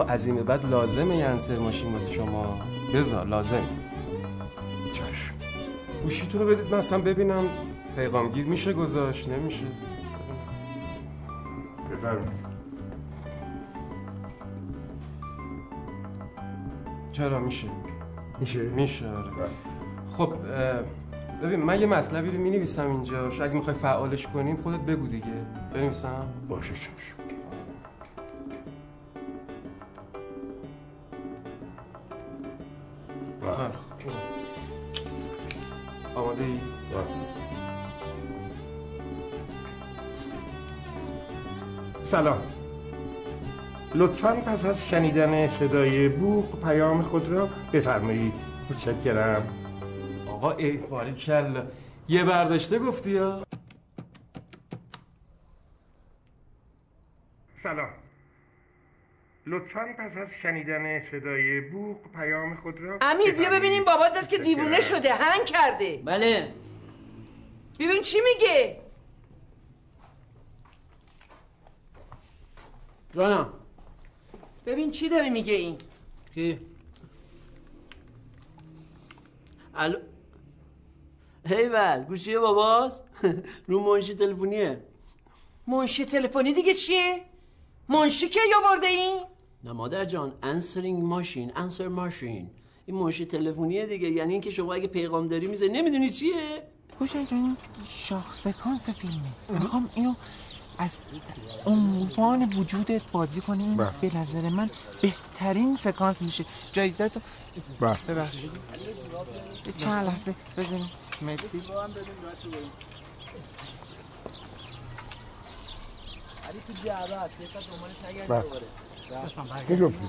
از این به بعد لازمه یه انسر ماشین واسه شما. بذار لازم. چشم گوشیتون رو بدید من اصلا ببینم. پیغامگیر میشه گذاشت نمیشه. بفرمایید. چرا میشه؟ میشه؟ میشه آره. خب اه، ببین من یه مطلبی رو می‌نویسم اینجا. اگه می‌خوای فعالش کنیم خودت بگو دیگه. بنویسم. باشه چشم خوب. آماده ای؟ سلام. لطفا پس از شنیدن صدای بوق پیام خود را بفرمایید. متشکرم. آقا ای کلا یه برداشته گفتی یا سلام. لطفا پس از شنیدن صدای بوق پیام خود را امیر بیا ببینیم بابات دست که دیوونه شده هنگ کرده. بله. ببین چی میگه؟ جانم. ببین چی داره میگه این؟ کی الو هیول گوشی باباست *laughs* رو منشی تلفنیه. منشی تلفنی دیگه چیه؟ منشی که آورده این؟ نه مادر جان answering ماشین answer ماشین این منشی تلفنیه دیگه یعنی اینکه شما اگه پیغام داری میزه نمی‌دونی چیه؟ حسین جان شاخ سکانس فیلمه. می‌خوام اینو از عنوان وجودت بازی کنیم بله. به نظر من بهترین سکانس میشه. جایزه تو بله. ببخشید. چند لحظه بزنیم. مرسی. علی تو جعبه هست یه ساعت دنبالش نگرد. بله. دوباره. کی گفتی؟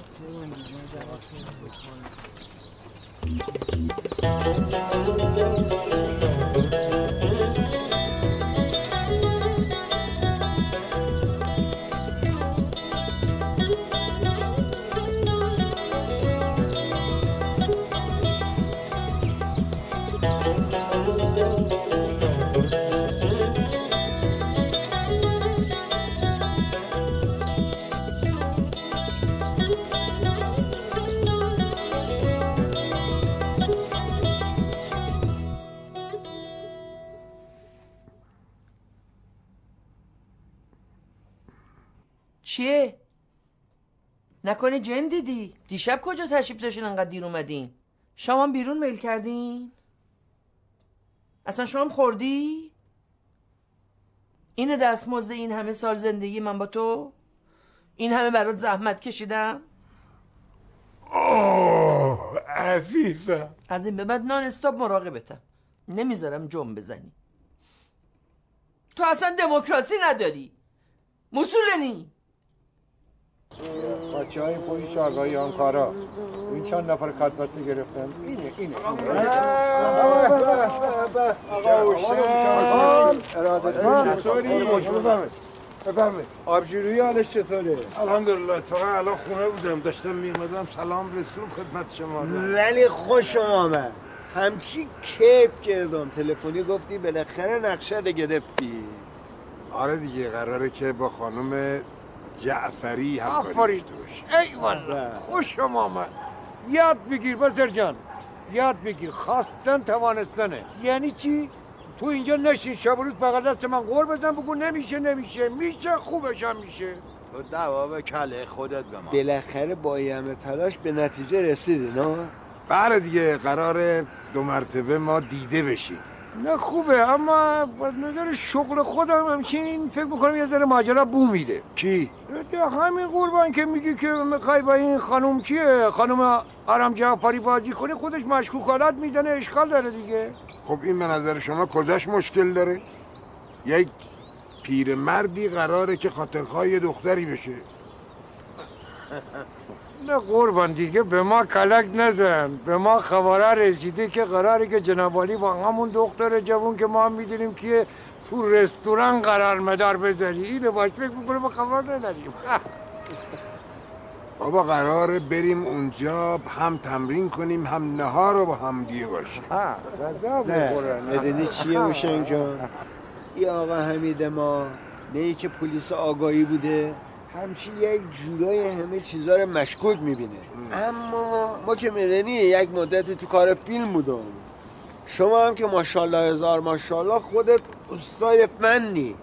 چیه؟ نکنه جن دیدی؟ دیشب کجا تشریف داشتین انقدر دیر اومدین؟ شما بیرون میل کردین؟ اصلا شام خوردی؟ اینه دستمزد این همه سال زندگی من با تو؟ این همه برات زحمت کشیدم؟ آه عزیزم. از این به بعد نان استاپ مراقبتم. نمی‌ذارم جنب بزنی. تو اصلا دموکراسی نداری. مسولنی بچه های پلیس آگاهی آنکارا. این چند نفر کات بسته گرفتن؟ اینه اینه. آقا حسین ارادت چطوری؟ بفرمایید. آبجوری حالش چطوره؟ الحمدلله اتفاقا الان خونه بودم. داشتم میمدم سلام رسول خدمت شما ولی خوشم آمد. همچی کیف کردم. تلفنی گفتی بالاخره نقشه رو گرفتی. آره دیگه قراره که با خانم جعفری همکاری آفرین. ای والا خوشم آمد یاد بگیر بزر جان یاد بگیر. خواستن توانستنه. یعنی چی؟ تو اینجا نشین شب و روز بغل دست من قور بزن بگو نمیشه نمیشه. میشه خوبش هم میشه. تو دوا به کله خودت به ما. بالاخره با همه تلاش به نتیجه رسیدی نه؟ بله دیگه قرار دو مرتبه ما دیده بشیم. نه خوبه اما از نظر شغل خودم همچنین فکر می‌کنم یه ذره ماجرا بو میده کی؟ ده همین قربان که میگی که می‌خوای با این خانم کیه خانم آرام جعفری بازی کنی خودش مشکوکالات می‌زنه اشکال داره دیگه خب این به نظر شما کجاش مشکل داره؟ یک پیرمردی قراره که خاطرخواه یه دختری بشه *laughs* نه قربان دیگه به ما کلک نزن. به ما خبره رسیده که قراره که جنابالی با همون دختر جوون که ما هم می‌دونیم که تو رستوران قرار مدار بذاری. اینو باش فکر می‌کنه ما خبر نداریم. *laughs* بابا قراره بریم اونجا هم تمرین کنیم هم نهار رو با هم دیگه باشیم. *laughs* نه. می‌دونی چیه حسین جان یه آقا حمید ما نه ای که پلیس آگاهی بوده؟ همچین یک جورای همه چیزا رو مشکوک می‌بینه. اما ما که می‌دونی یک مدتی تو کار فیلم بودم. شما هم که ماشاءالله هزار ماشاءالله خودت استاد فنی.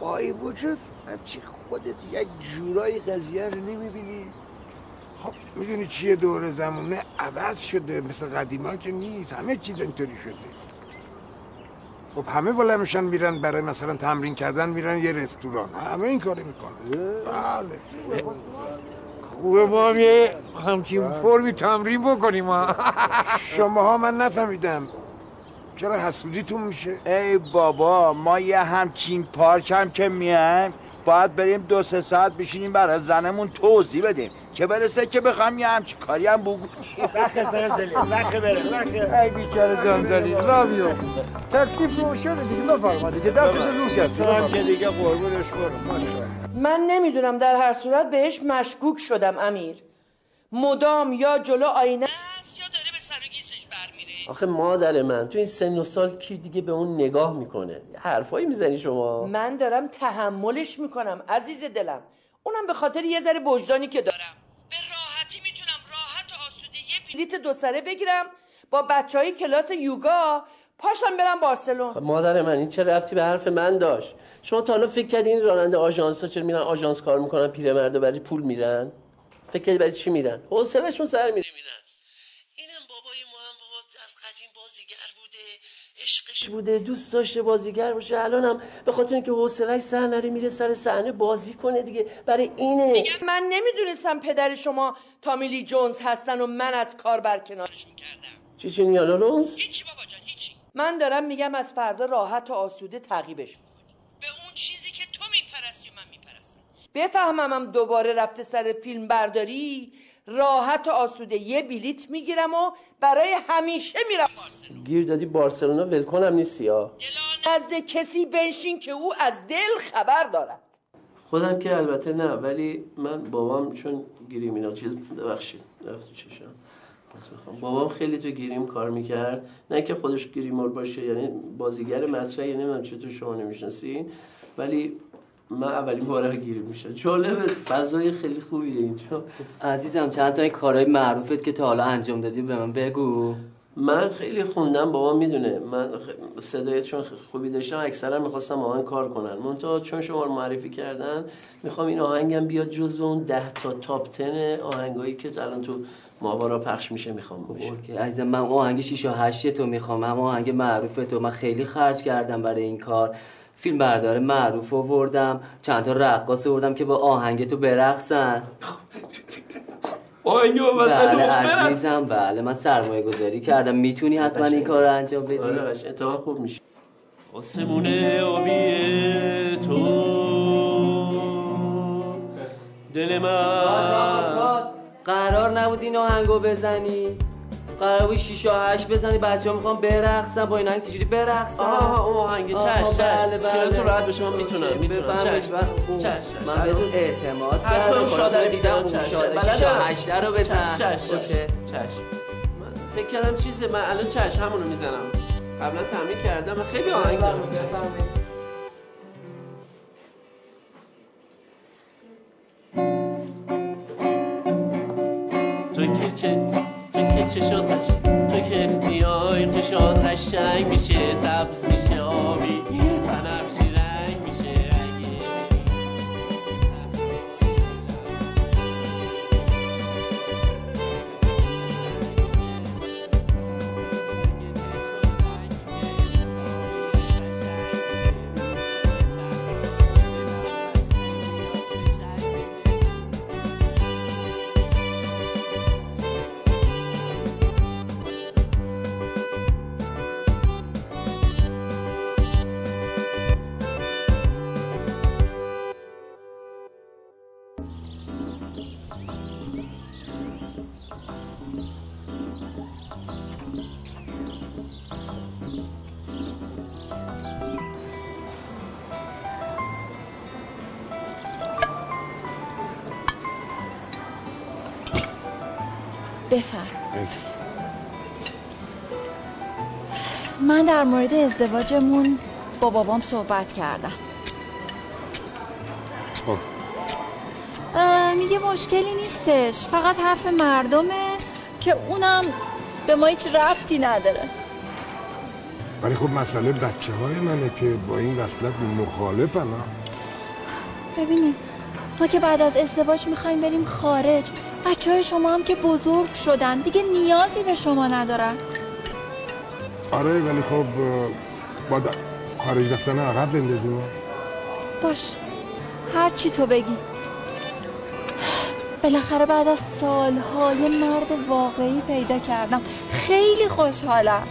با این وجود همچی خودت یک جورای قضیه رو نمی‌بینی. خب می‌دونی چیه دور زمونه؟ عوض شده مثل قدیما که نیست. همه چیز اینطوری شده. خب همه بلند میشن میرن برای مثلا تمرین کردن میرن یه رستوران. همه این کاری می‌کنن. بله. خوبه ما هم یه همچین فرمی تمرین بکنیم. ها *laughs* شماها من نفهمیدم. چرا حسودیتون میشه؟ ای بابا ما یه همچین پارک هم که میایم باید بریم دو سه ساعت بشینیم برای زنمون توضیح بدیم. که برسه که بخوام یه همچی کاری هم بگو. لخ زلزلی لخ بره لخ ای بیچاره زلزلی راویو تکلیف رو شده دیگه بفرما دیگه دست رو کرد. تو هم که دیگه قربونش برو من نمی‌دونم در هر صورت بهش مشکوک شدم امیر. مدام یا جلو آینه آخه مادر من تو این سن و سال کی دیگه به اون نگاه می‌کنه؟ حرفایی می‌زنی شما. من دارم تحملش می‌کنم عزیز دلم. اونم به خاطر یه ذره وجدانی که دارم. به راحتی می‌تونم راحت و آسوده یه بلیت دو سره بگیرم. با بچه های کلاس یوگا پاشم برم بارسلون مادر من این چه ربطی به حرف من داشت؟ شما تا حالا فکر کردین این راننده آژانس ها چرا میرن آژانس کار می‌کنن پیرمردا برای پول میرن؟ فکر کردی برای چی میرن؟ حوصله‌شون سر میره میرن اینم بابای ما هم بابا از قدیم بازیگر بوده عشقش بوده دوست داشته بازیگر باشه. الانم به خاطر اینکه حوصله‌اش سر نره میره سر صحنه بازی کنه دیگه. برای اینه. میگم من نمی‌دونستم پدر شما تامیلی جونز هستن و من از کار برکنارشون کردم چی چی نیالا رونز؟ هیچی بابا جان هیچی. من دارم میگم از فردا راحت و آسوده تعقیبش می‌کنی. به اون چیزی که تو میپرستی و من میپرستم. بفهممم دوباره رفته سر فیلم برداری راحت و آسوده یه بلیت می‌گیرم و برای همیشه میرم بارسلون گیر دادی بارسلونا ولکنم نیستی ها نزد کسی بنشین که او از دل خبر دارد. خودم که البته نه ولی من بابام چون گیریم اینا چیز ببخشید رفت چشم. بابام خیلی تو گیریم کار می‌کرد. نه که خودش گریمور باشه یعنی بازیگر مطرح یعنی نمی‌دونم چطور شما نمی‌شناسین. ولی من اولین باره گیریم میشه جالبه فضای خیلی خوبیه اینجا. عزیزم چند تا این کارهای معروفت که تا حالا انجام دادی به من بگو. من خیلی خوندم بابا می‌دونه. من. صدای چون خوبی داشتم اکثرا می‌خواستم آهنگ کار کنن. منتها چون شما رو معرفی کردن می‌خوام این آهنگم بیاد جزو اون ده تا تاپ تن آهنگایی که الان تو ماورا پخش میشه می‌خوام اوکی. عزیزم من آهنگ 6 و 8 تو می‌خوام هم آهنگ معروف تو من خیلی خرج کردم برای این کار. فیلم بردار معروف آوردم. چند تا رقاص آوردم که با آهنگ تو برقصن. آهنگ با وسط بله. عزیزم بله من سرمایه گذاری کردم. می‌تونی حتما این کار رو انجام بدی؟ آره اتفاق خوب میشه. آسمون آبی تو. دل من. قرار نبود این آهنگو بزنی. قرار بود 6 و 8 بزنی بچه ها می‌خوام برقصن. با این آهنگ چجوری برقصن؟ آها اون آهنگ چش چش بله بله. خیالتون راحت بشه من می‌تونم می‌تونم. چش چش. من بهتون اعتماد حتما کردم. شادر چش شادر بلدم. 6 و 8 رو بزن. چش چش فکر کردم چیزه من الان چش همونو می‌زنم. قبلا تمرین کردم خیلی آهنگ دارم. تو که چه تو که میای چشاد قشنگ میشه سبز میشه در مورد ازدواجمون با بابام صحبت کردم. خب. میگه مشکلی نیستش. فقط حرف مردمه که اونم به ما هیچ ربطی نداره. ولی خب مسئله بچه های منه که با این وصلت مخالفن ها. ببینیم ما که بعد از ازدواج می‌خوایم بریم خارج بچه های شما هم که بزرگ شدن دیگه نیازی به شما ندارن. آره ولی خب اه، با د- خارج رفتن عقب بندازیم. باش. هر چی تو بگی. بالاخره بعد از سالها یه مرد واقعی پیدا کردم. خیلی خوشحالم.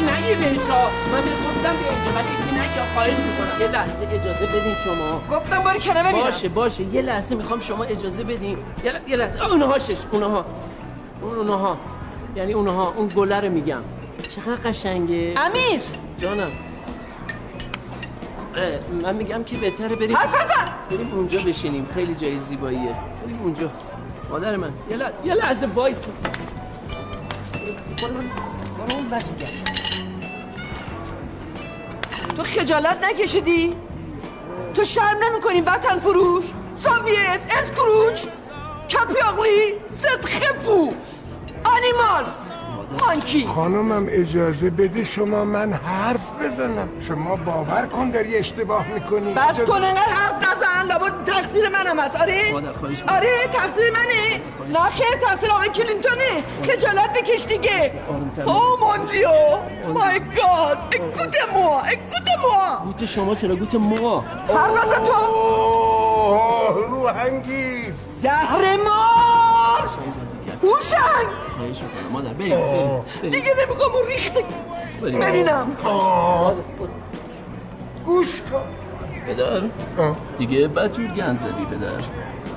هیچی نگی بهش من بهت گفتم اینجا ولی هیچی نگی. خواهش می‌کنم. یه لحظه اجازه بدین شما. گفتم باری کنه ببینم. باشه باشه. یه لحظه می‌خوام شما اجازه بدین. یه, ل... یه لحظه. اونها شش. اونها. اون اونها. یعنی اونها. اون گله رو میگم. چقدر قشنگه. امیر! جانم. من میگم که بهتره بریم حرف نزن! بریم اونجا بشینیم. خیلی جای زیباییه. بریم اونجا. مادر من. یه, لحظه وایس. برو اون بس تو خجالت نکشیدی؟ تو شرم نمی کنی وطن فروش؟ ساویس اسکروچ کپیاغلی صدخفو آنیمالز مانکی خانمم اجازه بده شما من حرف بزنم. شما باور کن داری اشتباه می‌کنی. بس کن انقدر حرف نزن. لابد تقصیر منم هست. آره؟ آره تقصیر منه. نه خیر تقصیر آقای کلینتونه. خجالت بکش دیگه. او مون دیو مای گاد. اکوت موا اکوت موا گوت شما چرا؟ گوت ما حرف نزن تو روحنگیز زهر مار. هوشنگ. خواهش می‌کنم. مادر بریم دیگه نمی‌خوام اون ریخت. بریم. ببینم. گوش کن. پدر دیگه بدجور گند زدی پدر.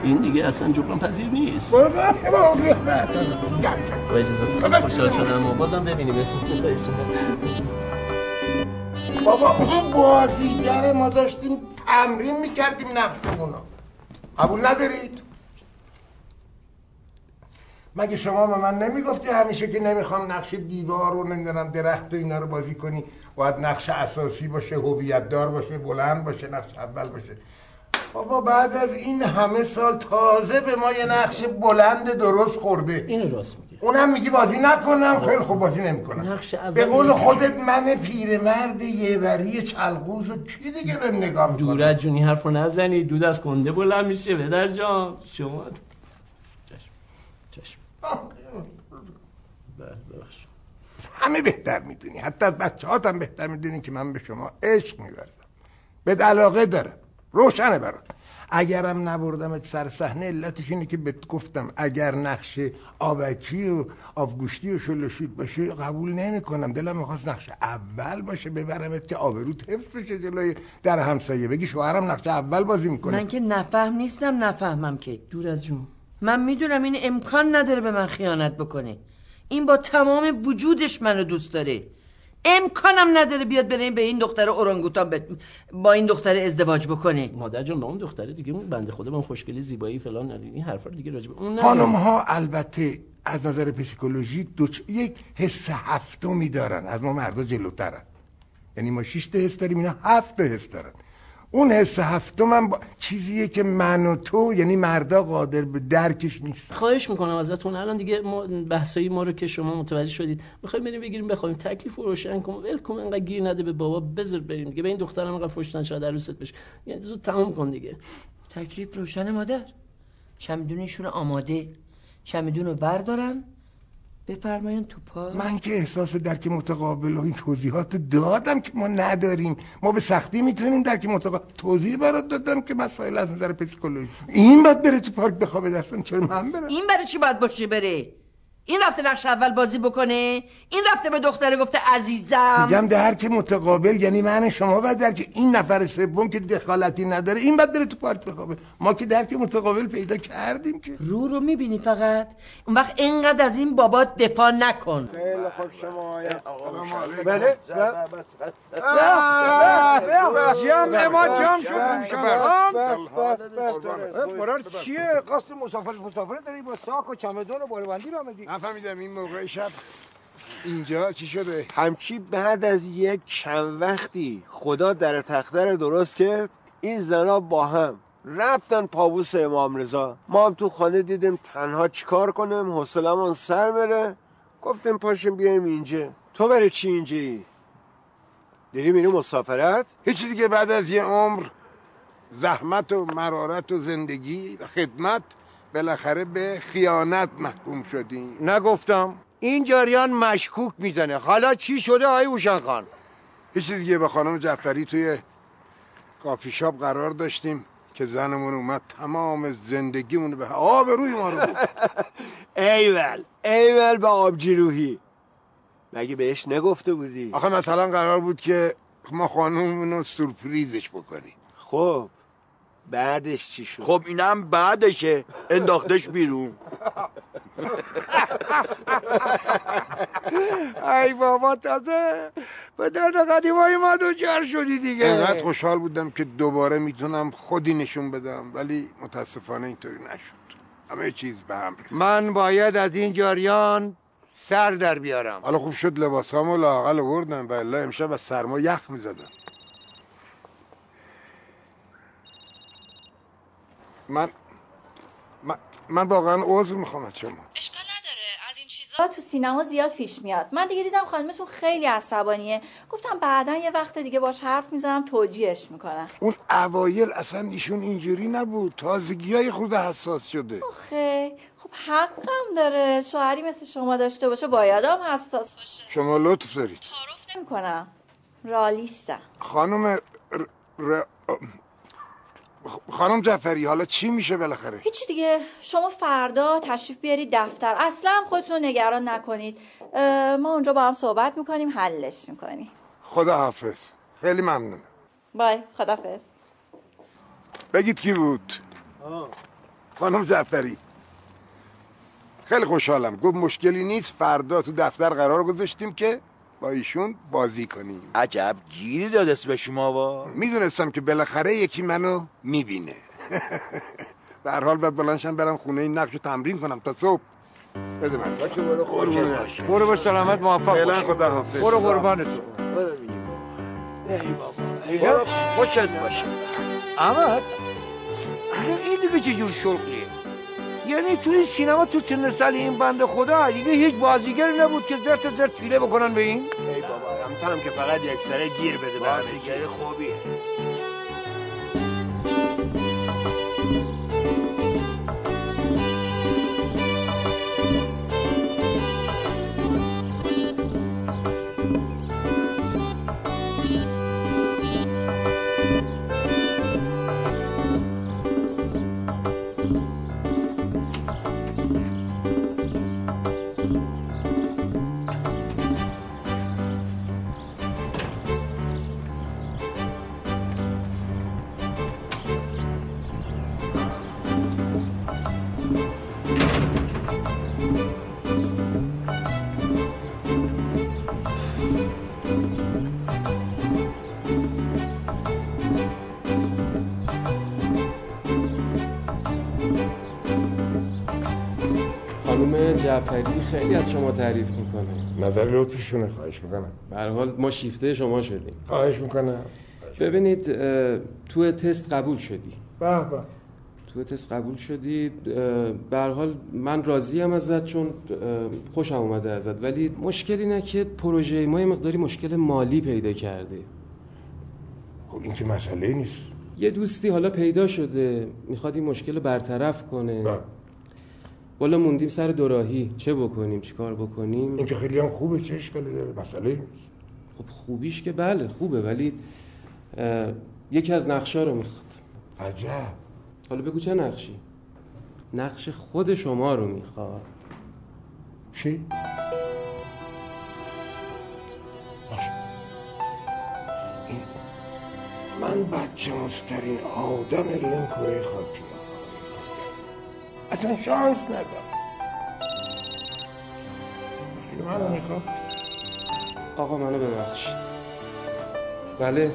این دیگه اصلا جبران پذیر نیست. برو برو برو. با اجازتون خوشحال شدم و بازم ببینیم. بابا اون بازیگر ما داشتیم تمرین می‌کردیم نقشمونو. قبول ندارید؟ مگه شما به من نمی‌گفتی همیشه که نمی‌خوام نقش دیوار و نمی‌دونم درخت و اینا رو بازی کنی؟ باید نقش اساسی باشه هویت دار باشه بلند باشه نقش اول باشه. بابا بعد از این همه سال تازه به ما یه نقش بلند درست خورده. اینو راست میگه اونم میگی بازی نکنم. خیلی خوب بازی نمی‌کنم. نقش اول به قول میگه. خودت من پیرمرد یه وری چلقوز و کی دیگه بهم نگاه می‌کنه دورت جونی حرف رو نزنی. دود از کنده بلند میشه. پدر جان شما ببخش همه بهتر می‌دونی. حتی از بچه هم بهتر می‌دونی که من به شما عشق میورزم. به علاقه دارم. روشنه برات. اگرم نبردمت سر صحنه علتش اینه که بهت گفتم اگر نقش آبکی و آبگوشتی و شلوشید باشه قبول نمی‌کنم. دلم می‌خواست نقش اول باشه ببرمت که آبروت حفظ بشه جلوی در همسایه. بگی شوهرم نقش اول بازی می‌کنه. من که نفهم نیستم نفهمم که. دور از جون. من می‌دونم این امکان نداره به من خیانت بکنه. این با تمام وجودش منو دوست داره. امکانم نداره بیاد بره به این دختر اورانگوتان ب- با این دختر ازدواج بکنه. مادر جان با اون دختره دیگه اون بنده خدا با اون خوشگلی زیبایی فلان این حرفا دیگه راجع به اون. خانم ها البته از نظر پسیکولوژی دوچ... یک حس هفتمی دارن از ما مردا جلوترن. یعنی ما شش تا حس داریم اینا هفت تا حس دارن. اون حس هفتم هم با... چیزیه که من و تو یعنی مردا قادر به درکش نیست. خواهش می‌کنم ازتون. الان دیگه ما بحثای ما رو که شما متوجه شدید. می‌خوایم بریم بگیریم بخوایم تکلیف رو روشن کن. ول کن انقدر گیر نده به بابا. بذار بریم دیگه. به این دخترم انقدر فشتن شاید عروست بشه. یعنی زود تمام کن دیگه. تکلیف روشن مادر. چمدونشون آماده. چمدون رو بردارن بفرمایین تو پا. من که احساس درک متقابل و این توضیحات دادم که ما نداریم. ما به سختی می‌تونیم درک متقابل توضیح برات دادم که مسائل از نظر پسیکولوژی این باید بره تو پارک بخوابه دستم چرا من برم؟ این برای چی باید باشه بره این رفته نقش اول بازی بکنه؟ این رفته به دختره گفته عزیزم. میگم درک متقابل یعنی من شما باید درک این نفر سوم که دخالتی نداره این باید بره تو پارک بخوابه. ما که درک متقابل پیدا کردیم که. رو رو می‌بینی فقط. اون وقت اینقدر از این بابات دفاع نکن. خیلی خوب شما بله. جمع ما جمع شد. برار چیه؟ قصد مسافر مسافر داری با ساک و چمدون و بالبندی را میدی نفهمیدم این موقع شب اینجا چی شده. همچی بعد از یک چند وقتی خدا در تخته رو درست کرد این زنا با هم رفتن پابوس امام رضا. ما هم تو خانه دیدیم تنها چیکار کنیم حوصلمون سر بره. گفتیم پاشیم بیایم اینجا. تو برای چی اینجایی داری میری مسافرت؟ هیچی دیگه بعد از یه عمر زحمت و مرارت و زندگی و خدمت بالاخره به خیانت محکوم شدیم. نگفتم. این جریان مشکوک می‌زنه. حالا چی شده آی اوشن خان؟ هیچی دیگه با خانم جعفری توی کافی شاپ قرار داشتیم که زنمون اومد تمام زندگیمون به آب روی ما رو. *laughs* ایول. ایول به آبجی روحی مگه بهش نگفته بودی؟ آخه مثلا قرار بود که ما خانوممون رو سورپریزش بکنیم. خب. بعدش چی شد؟ خب اینم بعدشه. انداختش بیرون. ای بابا تازه به درد قدیمای ما دوچار شدی دیگه. انقدر خوشحال بودم که دوباره می‌تونم خودی نشون بدم ولی متاسفانه اینطوری نشد. همه چیز به هم ریخت. من باید از این جاریان سر در بیارم. حالا خوب شد لباسامو لاقل آوردم و الا امشب از سرما یخ می‌زدم. من من, من واقعا عذر می‌خوام از شما. اشکال نداره. از این چیزا تو سینما زیاد پیش میاد. من دیگه دیدم خانمتون خیلی عصبانیه. گفتم بعدا یه وقت دیگه باش حرف می‌زنم توجیهش می‌کنم. اون اوایل اصلا ایشون اینجوری نبود. تازگی های خود حساس شده. خیلی خب حقم داره. شوهری مثل شما داشته باشه باید هم حساس باشه. شما لطف دارید. تعارف نمی‌کنم. رالیستم. خانم ر... ر... خانم جعفری حالا چی میشه بالاخره؟ هیچی دیگه. شما فردا تشریف بیارید دفتر. اصلا خودتون نگران نکنید. ما اونجا با هم صحبت می‌کنیم حلش می‌کنیم. خدا حافظ خیلی ممنونم. بای خدافز بگید کی بود؟ خانم جعفری. خیلی خوشحالم. گفت مشکلی نیست فردا تو دفتر قرار گذاشتیم که با ایشون بازی کنیم. عجب گیری داد اسم شما با می‌دونستم که بالاخره یکی منو می‌بینه. *laughs* به هر حال باید بلنشم برم خونه این نقش رو تمرین کنم تا صبح. بده من. باشه برو باش. برو به سلامت موفق فعلا باش. خدا حافظ. برو قربان تو ای بابا برو خوشت باشه. احمد الان این دیگه چه جور یعنی توی سینما تو سن سال این بنده خدا دیگه هیچ بازیگری نبود که زرت زرت پیله بکنن به این ای بابا هم که فقط یک سره گیر بده. بازیگری خوبیه جعفری خیلی از شما تعریف می‌کنه. نظر لطفشونه خواهش می‌کنم. به حال ما شیفته شما شدیم. خواهش می‌کنم. ببینید تو تست قبول شدی. به به. تو تست قبول شدی به حال من راضیم ازت چون خوشم اومده ازت. ولی مشکل اینه که پروژه ما یه مقداری مشکل مالی پیدا کرده. خب این که مسئله نیست. یه دوستی حالا پیدا شده می‌خواد این مشکل رو برطرف کنه. والا موندیم سر دوراهی. چه بکنیم؟ چی کار بکنیم؟ این که خیلی هم خوبه چه اشکالی داره. مسئله نیست. خب خوبیش که بله خوبه ولی یکی از نقشا رو می‌خواد. عجب. حالا بگو چه نقشی؟ نقش خود شما رو می‌خواد. چی؟ من بچه مسترین آدم رو این کره خاکی اصلا شانس ندارم. منو می‌خواد؟ آقا منو ببخشید. بله.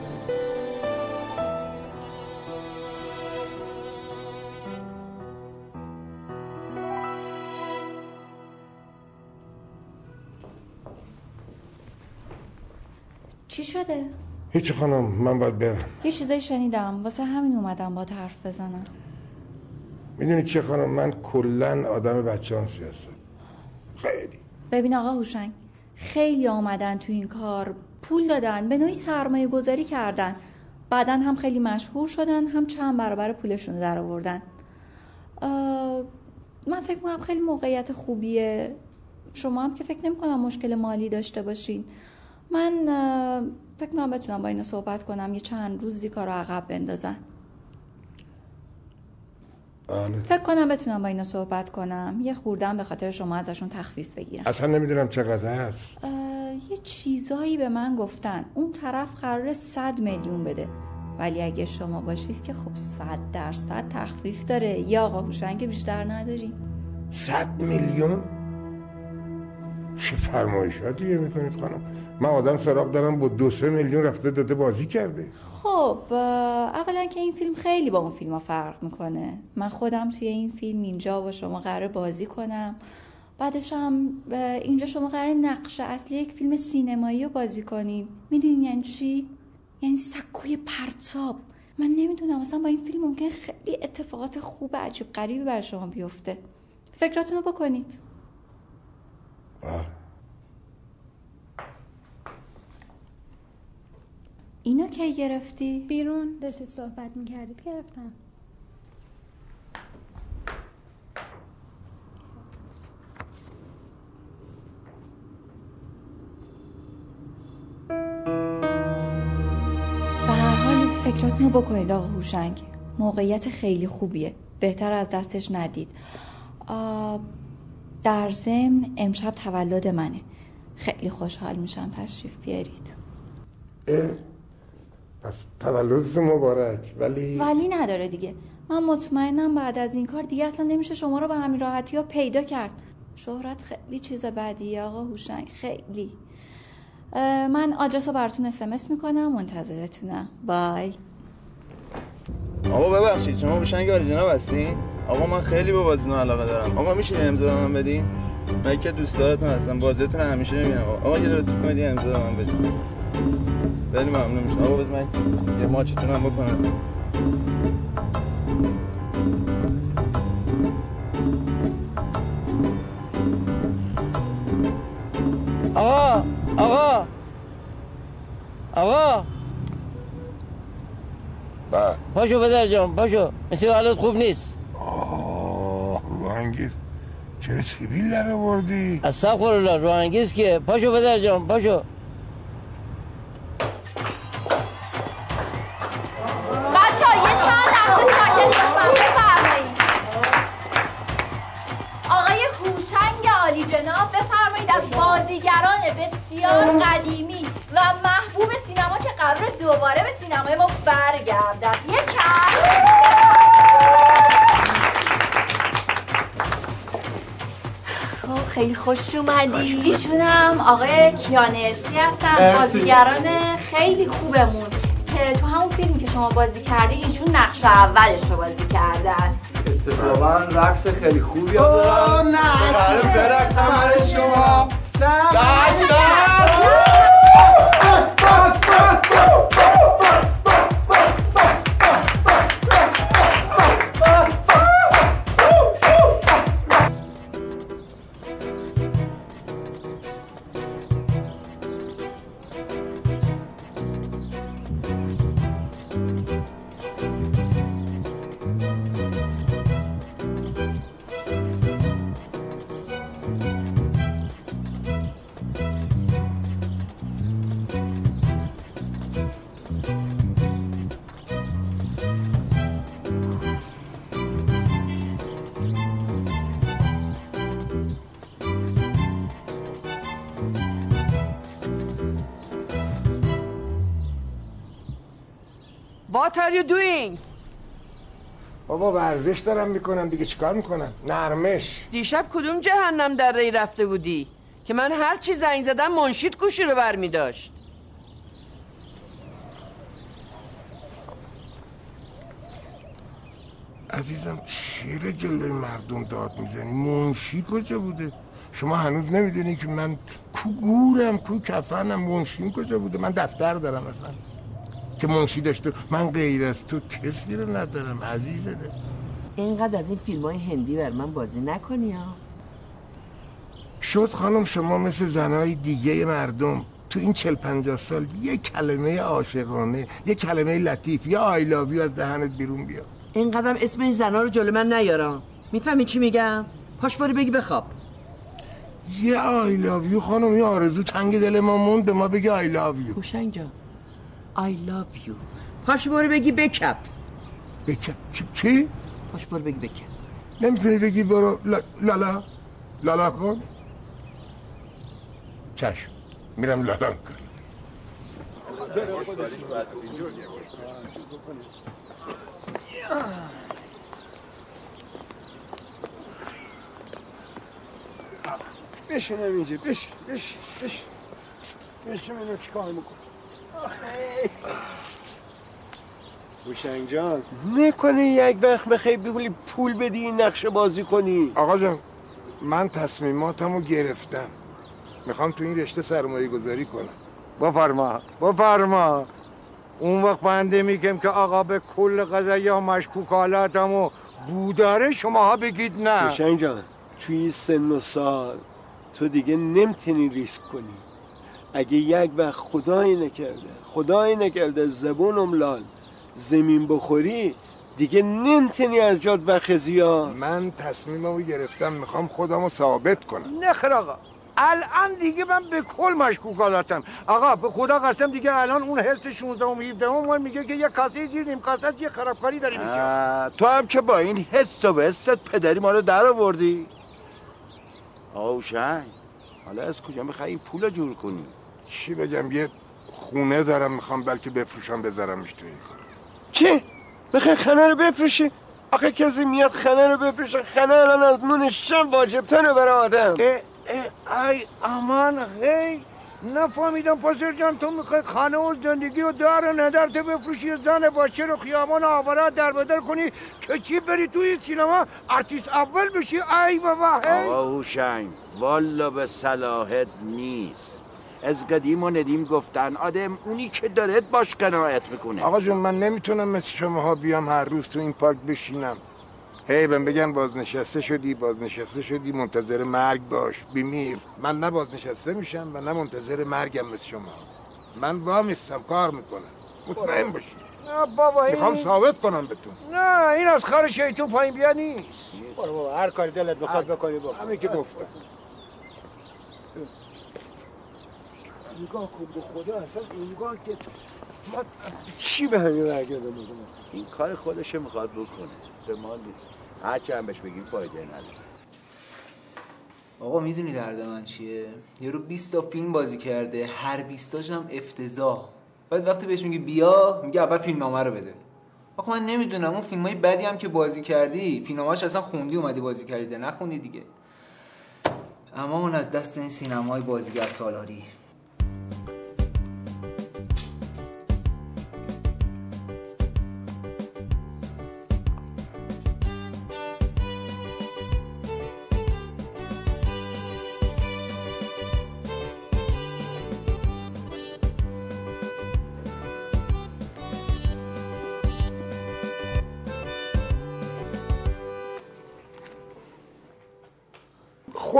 چی شده؟ هیچ خانم من باید برم. یه چیزایی شنیدم. واسه همین اومدم با حرف بزنم. می‌دونی چه خانم؟ من کلا آدم بچانسی هستم. خیلی. ببین آقا هوشنگ خیلی آمدن تو این کار پول دادن به نوعی سرمایه گذاری کردن. بعدا هم خیلی مشهور شدن هم چند برابر پولشون رو در آوردن من فکر می‌کنم خیلی موقعیت خوبیه. شما هم که فکر نمی‌کنم مشکل مالی داشته باشین. من فکر می‌کنم بتونم با اینا صحبت کنم یه چند روزی کار رو عقب بندازن. آره. فکر کنم بتونم با اینا صحبت کنم. یه خوردم به خاطر شما ازشون تخفیف بگیرم. اصلا نمی‌دونم چقدر هست. یه چیزایی به من گفتن. اون طرف قرار صد میلیون بده. ولی اگه شما باشید که خب صد درصد تخفیف داره. یا آقا هوشنگ بیشتر نداری صد میلیون؟ چه فرمایشاتیه می‌کنید خانم؟ من آدم سراغ دارم با دو سه میلیون رفته داده بازی کرده. خب اولا که این فیلم خیلی با اون فیلم ها فرق می‌کنه. من خودم توی این فیلم اینجا با شما قرار بازی کنم. بعدش هم اینجا شما قرار نقش اصلی یک فیلم سینمایی رو بازی کنین. می‌دونین یعنی چی؟ یعنی سکوی پرتاب. من نمی‌دونم اصلا با این فیلم ممکن خیلی اتفاقات خوب عجیب غریبی بر شما بیفته. فکراتونو بکنید. اینو کی گرفتی؟ بیرون داشتی صحبت می‌کردید گرفتم. به هر حال فکراتونو بکنید آقا هوشنگ. موقعیت خیلی خوبیه. بهتر از دستش ندید. آه، در ضمن امشب تولد منه. خیلی خوشحال میشم تشریف بیارید. اه، پس تولدت مبارک ولی ولی نداره دیگه. من مطمئنم بعد از این کار دیگه اصلا نمیشه شما رو به همین راحتی ها پیدا کرد. شهرت خیلی چیز بدیه آقا هوشنگ خیلی. من آدرس رو براتون اسمس می‌کنم منتظرتونم. بای. آقا ببخشید شما هوشنگ آریجینال هستین؟ آقا من خیلی به بازیتون علاقه دارم. آقا میشه امضا به من بدین؟ من که دوستاتون هستم. بازیتون همیشه می‌بینم. آقا آقا یه لطف کنید یه امضا به من بدین. خیلی ممنون میشم. آقا بذار من یه ماچتون هم بکنم. آقا آقا آقا. بله. پاشو پدر جان پاشو. مثل حالت خوب نیست. روانگیز چرا سیبیل در آوردی؟ استغفر الله رو انگیز که. پاشو پدر جان پاشو. اومدی. ایشونم آقای کیانرسی هستن. بازیگران خیلی خوبمون. که تو همون فیلمی که شما بازی کردی ایشون نقش اولش رو بازی کردن. اتفاقا رقص خیلی خوبی هم دارم نه. برای برقصم برای شما. دست What are you doing? بابا ورزش دارم می‌کنم دیگه چیکار می‌کنم؟ نرمش. دیشب کدوم جهنم در ری رفته بودی؟ که من هر چی زنگ زدم منشید گوشی رو برمی داشت عزیزم چرا جلوی مردم داد می‌زنی. منشی کجا بوده؟ شما هنوز نمی‌دونی که من کو گورم کو کفنم منشیم کجا بوده؟ من دفتر دارم اصلا. که منشی داشته من غیر از تو کسی رو ندارم عزیزه ده اینقدر از این فیلم های هندی بر من بازی نکنی ها. شد خانم شما مثل زنهای دیگه مردم تو این چل پنجاه سال یه کلمه عاشقانه یه کلمه لطیف یا آیلاوی از دهنت بیرون بیا. اینقدر اسم این زنا رو جلو من نیارم می‌فهمی چی میگم؟ پاش برو بگی بخواب. یه آیلاویو خانم یه آرزو تنگ دل ما موند به ما بگه آیلاویو هوشنگ جان I love you. پاش برو بگی بکپ. بکپ. چی؟ چی؟ پاش برو بگی بکن نمی‌تونی بگی برو لا- لالا. لالا کن. چشم. میرم لالا کن بشینم اینجا. بش بش بش. بشین اینو چیکار میکن هوشنگ جان. نکنه یک وقت بخوای بگولی پول بدی این نقشه بازی کنی. آقا جان من تصمیماتمو گرفتم. می‌خوام تو این رشته سرمایه گذاری کنم. بفرما بفرما. اون وقت بنده میگم که آقا به کل قضایی ها مشکوکالاتم و بوداره شماها بگید نه. هوشنگ جان توی این سن و سال تو دیگه نمی‌تونی ریسک کنی. اگه یک وقت خدایی نکرده خدایی نکرده زبونم لال زمین بخوری دیگه نمی‌تونی از جاد بخزی ها من تصمیممو گرفتم می‌خوام خودمو ثابت کنم. نخیر آقا. الان دیگه من به کل مشکوکالاتم آقا به خدا قسم دیگه الان اون حس 16 و 17 من میگه که یه کاسه زیر نیم کاسه یه خرابکاری داری میشه تو هم که با این حس و به حست پدری ما رو در آوردی. آقا هوشنگ حالا از کجا می‌خوای پول جور کنی؟ چی بگم؟ یه خونه دارم می‌خوام بلکه بفروشم بذارمش تو این کار. چی؟ بخوای خنه رو بفروشی؟ آخه کسی میاد خنه رو بفروشه خنه الان از نون شم واجبتره برای آدم. اه اه ای امان هی نفهمیدم پاسر جان تو می‌خوای خانه و زندگی و دار و ندر تو بفروشی زن باشه رو خیابان آورا در بدر کنی که چی بری توی سینما؟ ارتیست اول بشی؟ ای بابا هی. آقا هوشنگ والا به صلاحت نیست. از قدیم و ندیم گفتن. آدم اونی که دارد باش قناعت می‌کنه. آقا جون من نمی‌تونم مثل شماها بیام هر روز تو این پارک بشینم. هی بهم بگن بازنشسته شدی بازنشسته شدی منتظر مرگ باش بمیر من نه بازنشسته میشم و نه منتظر مرگم مثل شما. من وامیستم کار می‌کنم. مطمئن باشی. نه بابا این می‌خوام ثابت کنم بهتون. نه این از خر شیطون پایین بیا نیست. برو بابا هر کاری دلت بخواد بکنی بابا همین که گفتم. نگاه کن به خدا اصلا نگاه که ما چی به همین رگه می‌کنه این کار خودش می‌خواد بکنه. به ما نیست هرچی هم بهش بگیم فایده نداره. آقا می‌دونی درد من چیه؟ یارو 20 تا فیلم بازی کرده هر 20 تاشون هم افتضاح. بعد وقتی بهش میگی بیا میگه اول فیلمنامه رو بده. آخه من نمی‌دونم اون فیلم های بدی هم که بازی کردی فیلمنامه‌اش اصلا خوندی اومدی بازی کردی نخوندی دیگه. اما اون از دست این سینمای بازیگر سالاری.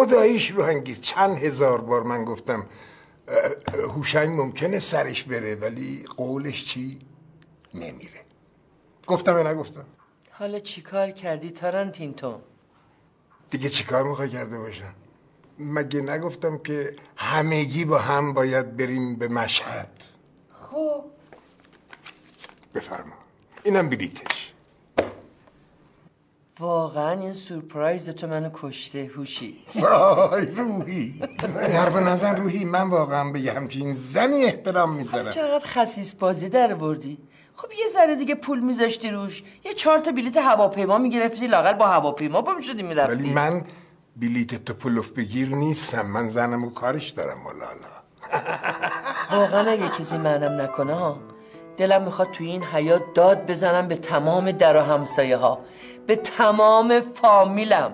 خداییش رو انگیز چند هزار بار من گفتم هوشنگ ممکنه سرش بره ولی قولش چی؟ نمیره. گفتم یا نگفتم؟ حالا چیکار کردی تارانتین تو دیگه چیکار می‌خوای کرده باشم؟ مگه نگفتم که همگی با هم باید بریم به مشهد؟ خب. بفرما. اینم بلیتش واقعا این سورپرایز تو منو کشته هوشی. وای روحی. حرف نزن روحی. من واقعا به یه همچین زنی احترام می‌ذارم. چقدر خسیس بازی در وردی خب یه ذره دیگه پول میذاشتی روش. یه چهار تا بلیت هواپیما می‌گرفتی. لاقل با هواپیما پا می‌شدی می‌رفتی. ولی من بلیت تو پلوف بگیر نیستم. من زنم و کارش دارم والا واقعا اگه کسی معنم نکنه ها. دلم می‌خواد توی این حیات داد بزنم به تمام در و همسایه ها به تمام فامیلم.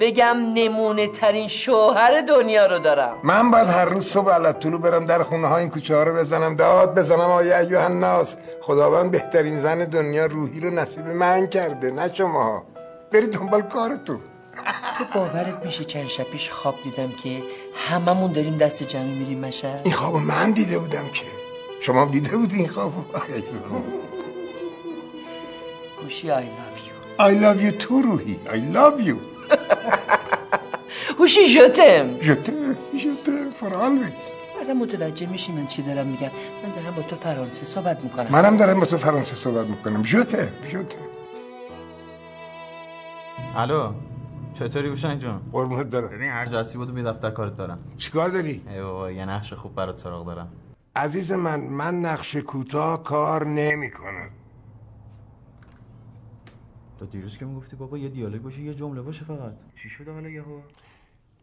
بگم نمونه ترین شوهر دنیا رو دارم. من باید هر روز صبح علت برم در خونه ها این کوچه ها رو بزنم. داد بزنم آیا ایوه الناس خداوند بهترین زن دنیا روحی رو نصیب من کرده نه شما. بری دنبال کارتون تو. باورت میشه چند شب پیش خواب دیدم که هممون داریم دست جمعی میریم مشهد؟ این خواب من دیده بودم که. شما هم دیده بودی این خواب هوشی I love you. I love you too روحی. I love you. هوشی جتم جتم جتم for always. ازم متوجه میشی من چی دارم میگم. من دارم با تو فرانسه صحبت می‌کنم. منم دارم با تو فرانسه صحبت می‌کنم. جوته جوته الو چطوری هوشنگ جون؟ قربونت برم. ببین هر جاسی بود بی دفتر کارت دارم. چیکار داری؟ ای بابا یه نقش خوب برات سراغ دارم. عزیز من من نقش کوتاه کار نمی کنم تو دیروز که می‌گفتی بابا یه دیالوگ باشه یه جمله باشه فقط. چی شده حالا یهو؟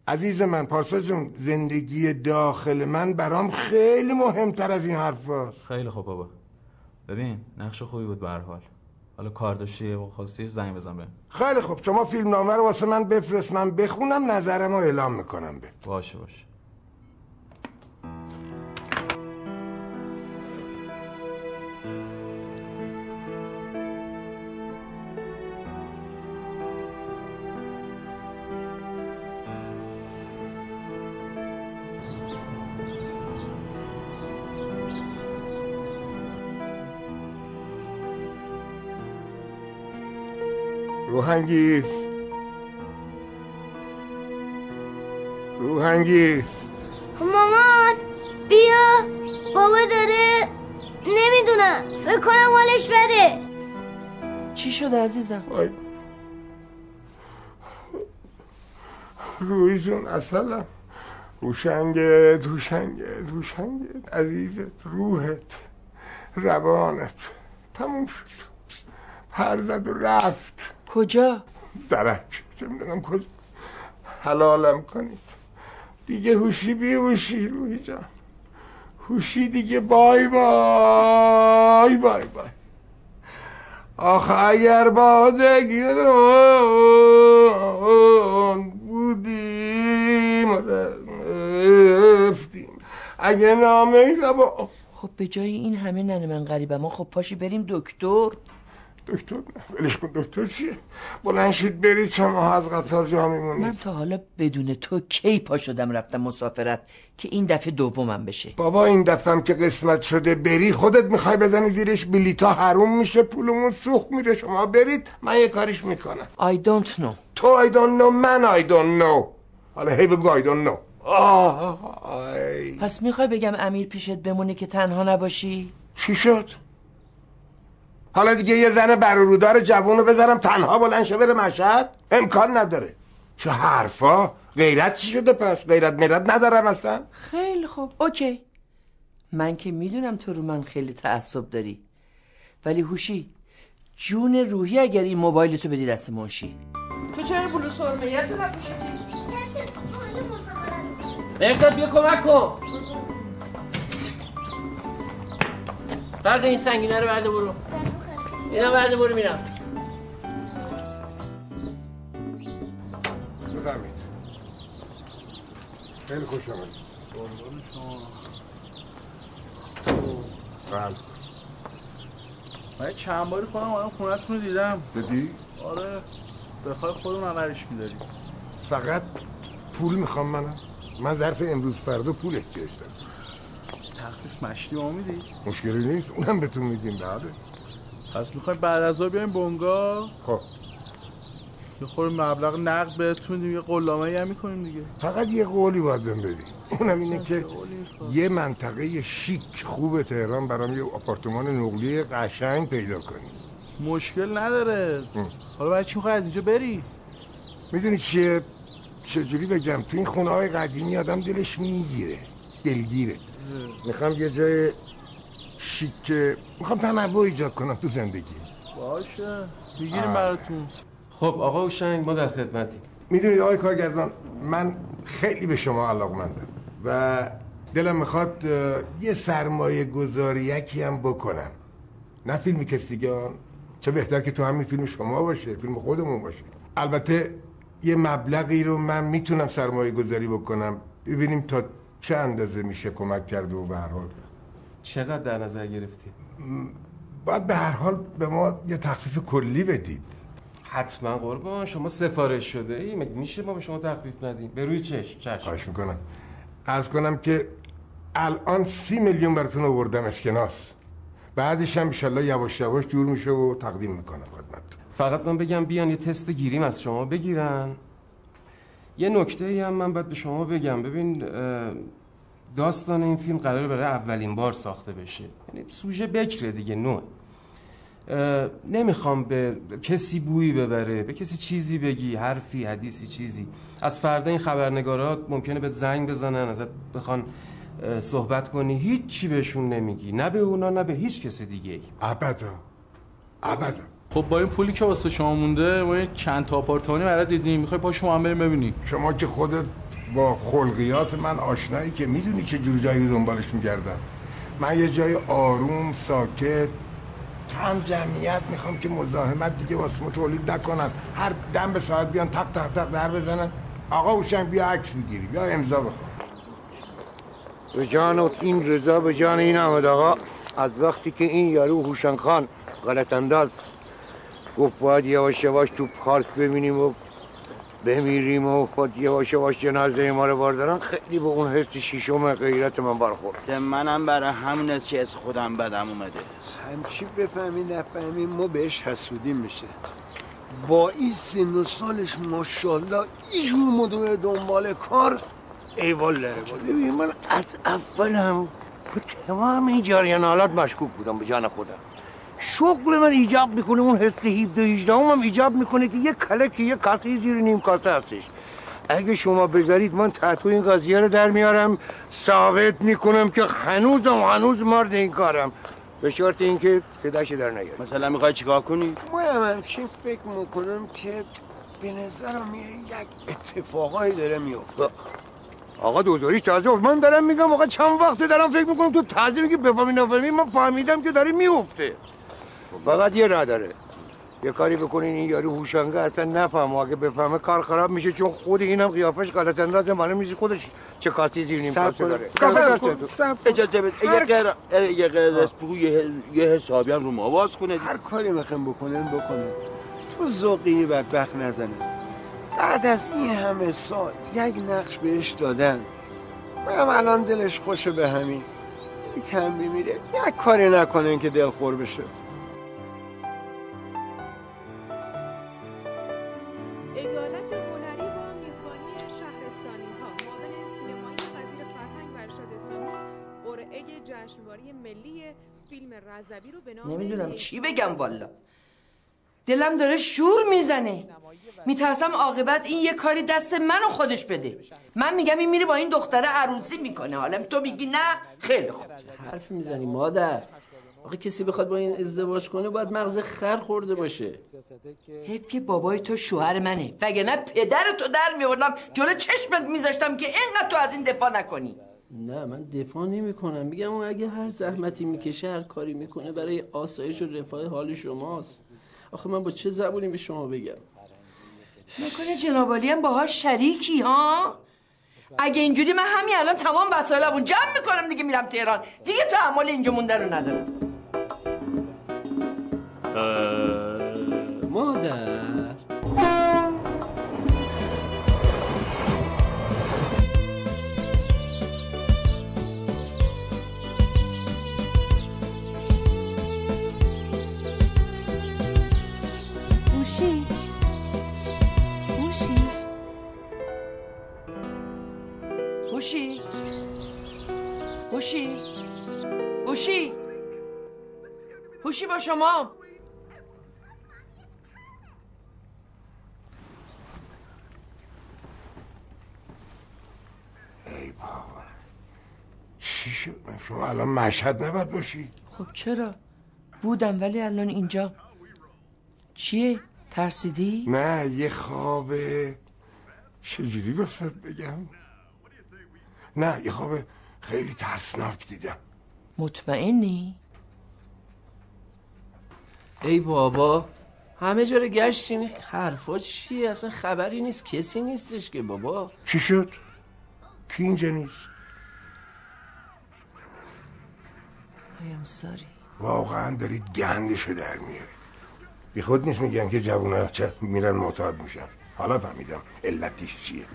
عزیز من پارسا جون زندگی داخل من برام خیلی مهمتر از این حرف هست. خیلی خوب بابا. ببین نقش خوبی بود به هر حال. حالا کار داشتی و خواستی زنگ بزن به خیلی خوب. شما فیلم نامه رو واسه من بفرست من بخونم نظرم رو اعلام می‌کنم به باشه باشه. روهنگیز روهنگیز مامان بیا. بابا داره نمی‌دونم فکر کنم حالش بده. چی شده عزیزم؟ وای. روی جون اصلا هوشنگت هوشنگت هوشنگت. عزیزت روحت روانت. تموم شد. پر زد و رفت. کجا؟ درک. چه می‌دونم کجا. حلالم کنید. دیگه هوشی بی هوشی روحی جان هوشی دیگه بای بای بای بای. آخ اگر بادگیران بودیم و رفتیم. اگه نامه با خب به جای این همه ننه من غریبه ما خب پاشی بریم دکتر. دکتر نه. ولش کن دکتر چیه بلند شید برید چه ماه از قطار جا میمونید. من تا حالا بدون تو کی پا شدم رفتم مسافرت که این دفعه دومم بشه؟ بابا این دفعه که قسمت شده بری خودت می‌خوای بزنی زیرش بلیتا حروم میشه پولمون سوخت میره. شما برید من یه کاریش می‌کنم. I don't know. تو I don't know من I don't know. حالا هی بگو I don't know. آه آی. پس می‌خوای بگم امیر پیشت بمونه که تنها نباشی؟ چی شد؟ حالا دیگه یه زن برورودار جوون رو بذارم تنها بلند شه بره مشهد. امکان نداره. چه حرفا؟ غیرت چی شده پس؟ غیرت میرت ندارم اصلا؟ خیلی خوب. اوکی. من که می‌دونم تو رو من خیلی تعصب داری. ولی هوشی جون روحی اگر این موبایل تو بدی دست منشی تو چرا بلو سرمه تو نپوشیدی؟ مرداد بیا کمک کن. برده این سنگینه رو برده برو. اینا برده برو میرم بفرمید خیلی خوش آمد بله. من چند باری خودم آدم خونتون رو دیدم. دیدی؟ آره. بخوای خودمون نمرش میداری فقط پول می‌خوام منم. من ظرف امروز فردا پول احتیاج دارم. تخفیف مشتی ما میدی؟ مشکلی نیست. اونم بهتون میدیم. بله. پس می‌خوایم بعد از بیایم بونگا خب. یه خور مبلغ نقد بهتون یه قلامه هم می‌کنیم دیگه. فقط یه قولی باید بهم بدی. اونم اینه که یه منطقه شیک خوب تهران برام یه آپارتمان نقلی قشنگ پیدا کنی. مشکل نداره. حالا برای چی می‌خوای از اینجا بری؟ می‌دونی چیه؟ چجوری بگم؟ تو این خونه های قدیمی آدم دلش می‌گیره. دلگیره. می‌خوام یه جای شیک می‌خوام تنوع ایجاد کنم تو زندگی باشه. می‌گیریم آه. براتون. خب آقا هوشنگ ما در خدمتیم. می‌دونید آقای کارگردان من خیلی به شما علاقمندم و دلم می‌خواد یه سرمایه گذاری یکی هم بکنم. نه فیلم کستیگان چه بهتر که تو همین فیلم شما باشه فیلم خودمون باشه. البته یه مبلغی رو من می‌تونم سرمایه گذاری بکنم. ببینیم تا چه اندازه میشه کمک کرد و به هر حال چقدر در نظر گرفتی؟ باید به هر حال به ما یه تخفیف کلی بدید. حتما قربان. شما سفارش شده ای؟ مگه میشه ما به شما تخفیف ندیم؟ به روی چشم چشم. خواهش می‌کنم. عرض کنم که الان سی میلیون براتون آوردم اسکناس. بعدش هم انشالله یواش یواش جور میشه و تقدیم می‌کنم خدمتتون فقط من بگم بیان یه تست گیریم از شما بگیرن. یه نکته ای هم من باید به شما بگم. ببین داستان این فیلم قرار برای اولین بار ساخته بشه. یعنی سوژه بکره دیگه نوع. نمی‌خوام به کسی بویی ببره به کسی چیزی بگی حرفی حدیثی چیزی. از فردا این خبرنگارات ممکنه به زنگ بزنن ازت بخوان صحبت کنی. هیچی بهشون نمیگی. نه به اونا نه به هیچ کسی دیگه ابدا. ابدا. خب با این پولی که واسه شما مونده ما چند تا آپارتمانی برات دیدیم. می‌خوای پا شما هم بریم ببینی. شما که خودت با خلقیات من آشنایی که می‌دونی چه جور جایی رو دنبالش میگردم. من یه جای آروم ساکت کم جمعیت می‌خوام که مزاحمت دیگه واسه تولید نکنن. هر دم به ساعت بیان تق تق تق در بزنن. آقا هوشنگ بیا عکس بگیری بیا امضا بخوام به جان این رضا به جان این احمد آقا از وقتی که این یارو هوشنگ خان غلط انداز گفت باید یواش یواش تو پارک ببینیم و بمیریم و خود یواش یواش جنازه ما رو باردارن خیلی به اون حس شیشم غیرت من برخورد. ده منم برای همون است که از خودم بدم اومده. همچی بفهمی نفهمی ما بهش حسودیم میشه. با این سن و سالش ماشاءالله اینجور مدوه دنبال کار. ایواله ببین من از اولم به تمام این جریان حالات مشکوک بودم به جان خودم. شغل من ایجاب می‌کنه اون حس 17 18 هم ایجاب می‌کنه که یه کلک یه کاسه زیر نیم کاسه هستش. اگه شما بذارید من تحت این قضیه رو در میارم. ثابت می‌کنم که هنوزم هنوز مرد این کارم. به شرط اینکه صداش در نیاد مثلا می‌خوای چیکار کنی؟ ما هم همچین فکر می‌کنم که به نظرم یه- یک اتفاقایی داره میفته آقا دوزاریش تازه من دارم میگم آقا چند وقته دارم فکر می‌کنم تو تازه میگی بفهمی نفهمی من فهمیدم که داره میفته فقط یه راه داره. یه کاری بکنین این یارو هوشنگه اصلا نفهمه. اگه بفهمه کار خراب میشه چون خود اینم قیافش غلط اندازه معلوم میشه خودش چه کاسی زیر نیم کاسه داره. اجازه بده. یه غیر یه غیر از بگو یه حسابی هم رو مواز کنه هر کاری می‌خوام بکنن بکنن تو ذوقی بدبخت نزنه. بعد از این همه سال یک نقش بهش دادن. منم الان دلش خوشه به همین. این تنبی میره یک کاری نکنن که دلخور بشه. رضوی رو به نام نمی‌دونم چی بگم والا. دلم داره شور می‌زنه. میترسم عاقبت این یه کاری دست منو خودش بده. من میگم این میره با این دختره عروسی می‌کنه. حالا تو میگی نه خیلی خوب. حرف می‌زنی مادر. آخه کسی بخواد با این ازدواج کنه باید مغز خر خورده باشه. حیف که بابای تو شوهر منه. وگرنه پدر تو در میوردم جلو چشمت میذاشتم که اینقدر تو از این دفاع نکنی. نه من دفاع نمی کنم میگم اون اگه هر زحمتی می‌کشه هر کاری می‌کنه برای آسایش و رفاه حال شماست. آخه من با چه زبونی به شما بگم؟ نکنه جنابالی هم باهاش شریکی ها؟ اگه اینجوری من همین الان تمام وسایلمو جمع می‌کنم دیگه میرم تهران. دیگه تحمل اینجا مونده رو ندارم. هوشی با شما. ای بابا. چی شد؟ شما الان مشهد نباید باشی. خب چرا؟ بودم ولی الان اینجا. چیه؟ ترسیدی؟ نه یه خوابه. چجوری بسید بگم؟ نه یه خواب خیلی ترسناک دیدم. مطمئنی؟ ای بابا همه جا رو گشتیم این حرفا چیه؟ اصلا خبری نیست کسی نیستش که بابا. چی شد؟ کی اینجا نیست؟ ایم ساری واقعا دارید گندشو در میارید. بی خود نیست میگن که جوونا چه میرن معتاد میشن. حالا فهمیدم علتش چیه.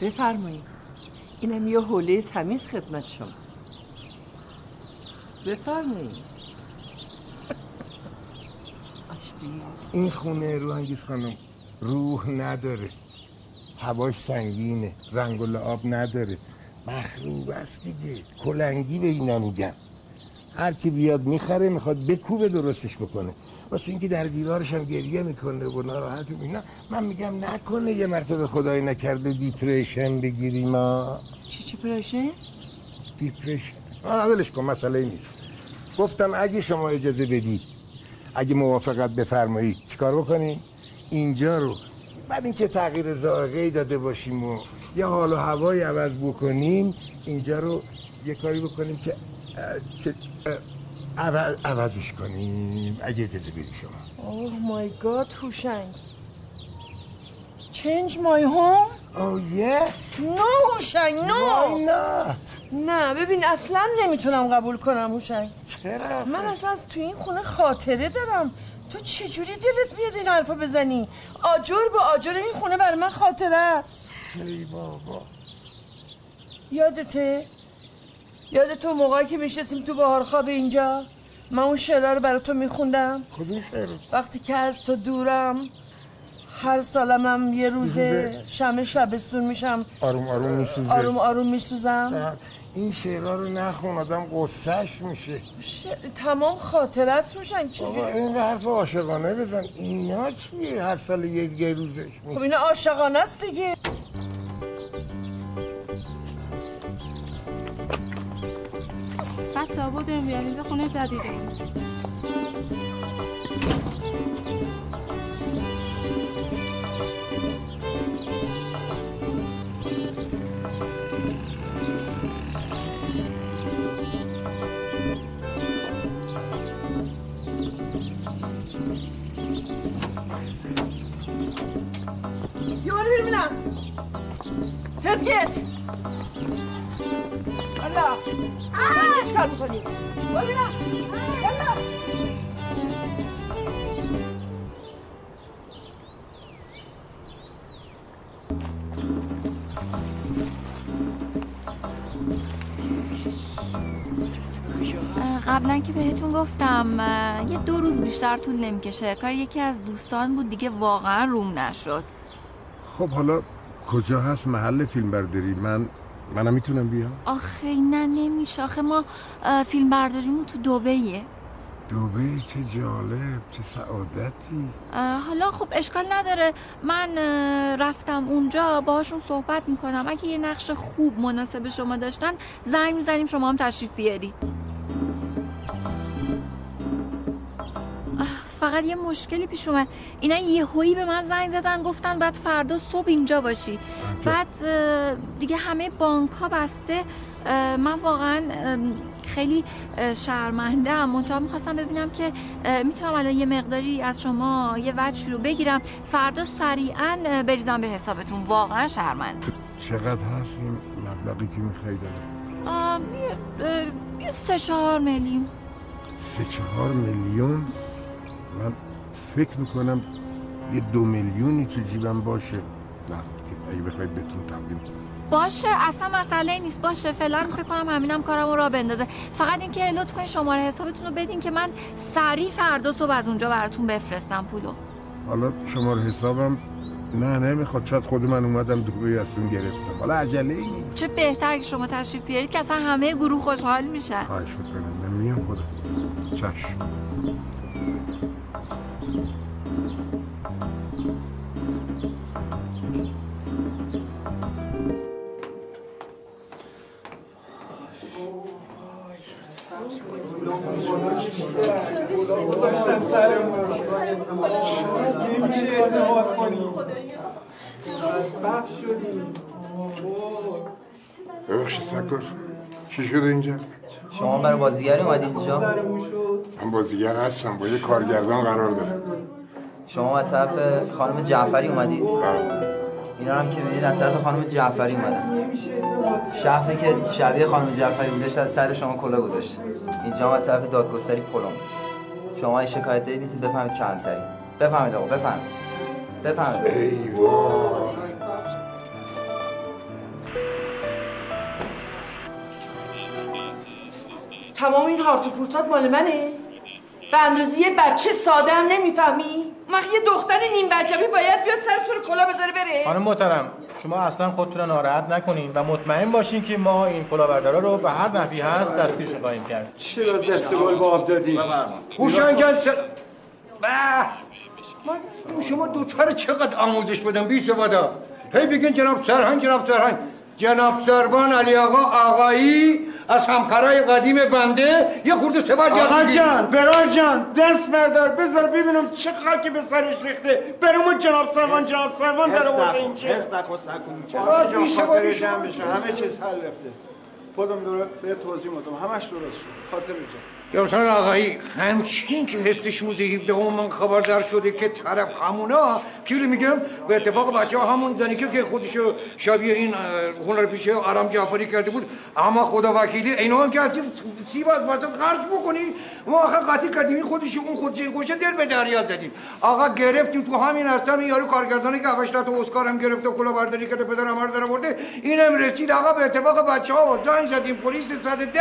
بفرمایید. اینم یه حوله تمیز خدمت شما. بفرمایید. این خونه رو انگیز خانم روح نداره. هواش سنگینه رنگ و لعاب نداره. مخروب است دیگه. کلنگی به اینا میگن. هر کی بیاد می‌خره می‌خواد بکوبه درستش بکنه. واسه اینکه در دیوارش هم گریه می‌کنه و ناراحت اینا. من میگم نکنه یه مرتبه خدای نکرده depression بگیری ما. چی چی پرشه؟ depression آه ولش کن مسئله نیست. گفتم اگه شما اجازه بدید اگه موافقت بفرمایید چیکار بکنیم؟ اینجا رو بعد اینکه تغییر ذائقه داده باشیم و یه حال و هوایی عوض بکنیم اینجا رو یه کاری بکنیم که چه- عوض- عوضش کنیم. اگه اجازه بدید شما. اوه مای گاد هوشنگ. چنج مای هوم؟ Oh yes. نو هوشنگ نو Why not? نه ببین اصلا نمی‌تونم قبول کنم هوشنگ. چرا؟ من اصلا از تو این خونه خاطره دارم. تو چجوری دلت بیاد این حرفا بزنی؟ آجر به آجر این خونه برای من خاطره است. ای بابا. یادته؟ یاد تو موقعی که میشستیم تو بهار خواب اینجا من اون شعرها رو برای تو میخوندم. کدوم شعر وقتی که از تو دورم هر سالم هم یه روزه روزه. شمه شبستون میشم. آروم آروم میسوزه. آروم آروم میسوزم. این شعرها رو نخون آدم قصهش میشه. تمام خاطره است روشن چجوری؟ این حرف عاشقانه بزن. اینا چیه؟ هر سال یه, یه روزش خب میشه اینا عاشقانه است دیگه. بچه بودیم بیان اینجا خونه جدیده یه بار الله من چیکار می‌کنی ببینم قبلا که بهتون گفتم یه دو روز بیشتر طول نمی‌کشه. کار یکی از دوستان بود دیگه واقعا روم نشد. خب حالا کجا هست محل فیلم برداری من منم می‌تونم بیام. آخه نه نمیشه. آخه ما فیلم برداریمون تو دوبهیه دوبه چه جالب. چه سعادتی. حالا خب اشکال نداره. من رفتم اونجا باهاشون صحبت می‌کنم. اگه یه نقش خوب مناسب شما داشتن زنگ می‌زنیم شما هم تشریف بیارید. فقط یه مشکلی پیش اومد. اینا یهویی به من زنگ زدن گفتن بعد فردا صبح اینجا باشی. بعد دیگه همه بانک ها بسته من واقعا خیلی شرمنده ام. منتها می‌خواستم ببینم که می‌تونم الان یه مقداری از شما یه وجه رو بگیرم. فردا سریعا بریزم به حسابتون. واقعا شرمنده. چقدر هست این مبلغی که می‌خوای داره آم، یه اه، یه سه چهار میلیون. سه چهار میلیون؟ من فکر می‌کنم یه دو میلیونی تو جیبم باشه. نه که اگه بخوای بهتون تقدیم باشه اصلا مسئله نیست. باشه فعلا فکر کنم همینم کارم را بندازه. فقط اینکه لطف کنین شماره حسابتون رو بدین که من سریع فردا صبح از اونجا براتون بفرستم پولو. حالا شماره حسابم نه نمی‌خواد. شاید خود من اومدم دبی ازتون گرفتم. حالا عجله ای نیست. چه بهتر که شما تشریف بیارید که اصلا همه گروه خوشحال میشن. خواهش می‌کنم. من میام خدا. چشم. ببخشید سکر چی شده اینجا؟ شما برای بازیگری اومدید اینجا؟ من بازیگر هستم با یه کارگردان قرار دارم. شما از طرف خانم جعفری اومدید؟ اینا هم که می‌بینید از طرف خانم جعفری اومدن. شخصی که شبیه خانم جعفری بودش از سر شما کلا گذاشته. اینجا هم از طرف دادگستری پلم شما اگه شکایت دارید می‌تونید بفهمید کلانتری. بفهمید آقا بفهمید. بفهمید. تمام این هارت و پورتات مال منه؟ به اندازه یه بچه ساده هم نمی‌فهمی؟ من یه دختر نیم وجبی باید بیاد سر رو کلا بذاره بره. خانم محترم شما اصلا خودتون رو ناراحت نکنین و مطمئن باشین که ما این کلاهبردارا رو به هر نحوی هست دستگیرشون خواهیم کرد. چرا از دست گل با آب دادی هوشنگ جان سر... به من شما دوتا رو چقدر آموزش بدم بی سوادا هی بگین جناب سرهنگ جناب سرهنگ. جناب سربان علی آقا آقایی. از همکارای قدیم بنده یه خورده سبا جان آقا جان برای جان دست بردار بذار ببینم چه خاکی به سرش ریخته. برامون جناب سرمان جناب سرمان در آورده این چه؟ حس نکن سکونی آقا جان جمع بشه. همه چیز حل رفته. خودم داره به توضیح میدم. همش درست شد. خاطر جان. جناب آقایی همچین که هستش موزه 17 هم من خبردار شده که طرف همونا کی رو میگم به اتفاق بچه ها همون زنی که خودشو شبیه این هنر پیشه آرام جعفری کرده بود اما خدا وکیلی اینا هم که سی باز وسط خرج بکنی. ما آخه قطعی کردیم این خودش اون خودش خوشه دل به دریا زدیم. آقا گرفتیم تو همین هستم این یارو کارگردانی که 8 تا اسکار هم گرفته و کلا برداری کرده پدر در آورده اینم رسید. آقا به اتفاق بچه ها زنگ زدیم پلیس 110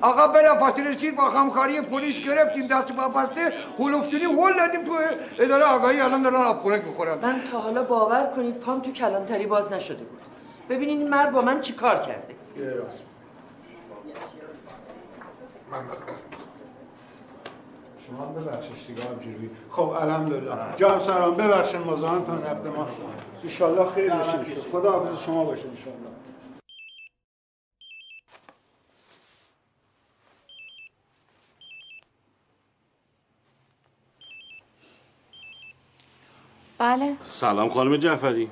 آقا بلا فاصله رسید با همکاری پلیس گرفتیم دست با بسته هول دادیم تو اداره آگاهی الان دارن آب خونک می‌خورن من تا حالا باور کنید پام تو کلانتری باز نشده بود. ببینین این مرد با من چی کار کرده. شما هم ببخشش دیگه همجوری خب الحمدلله. جان سلام. ببخشید مزاحمتون رفته ما. ان خیر بشه خدا حافظ شما باشه ان بله. سلام خانم جعفری.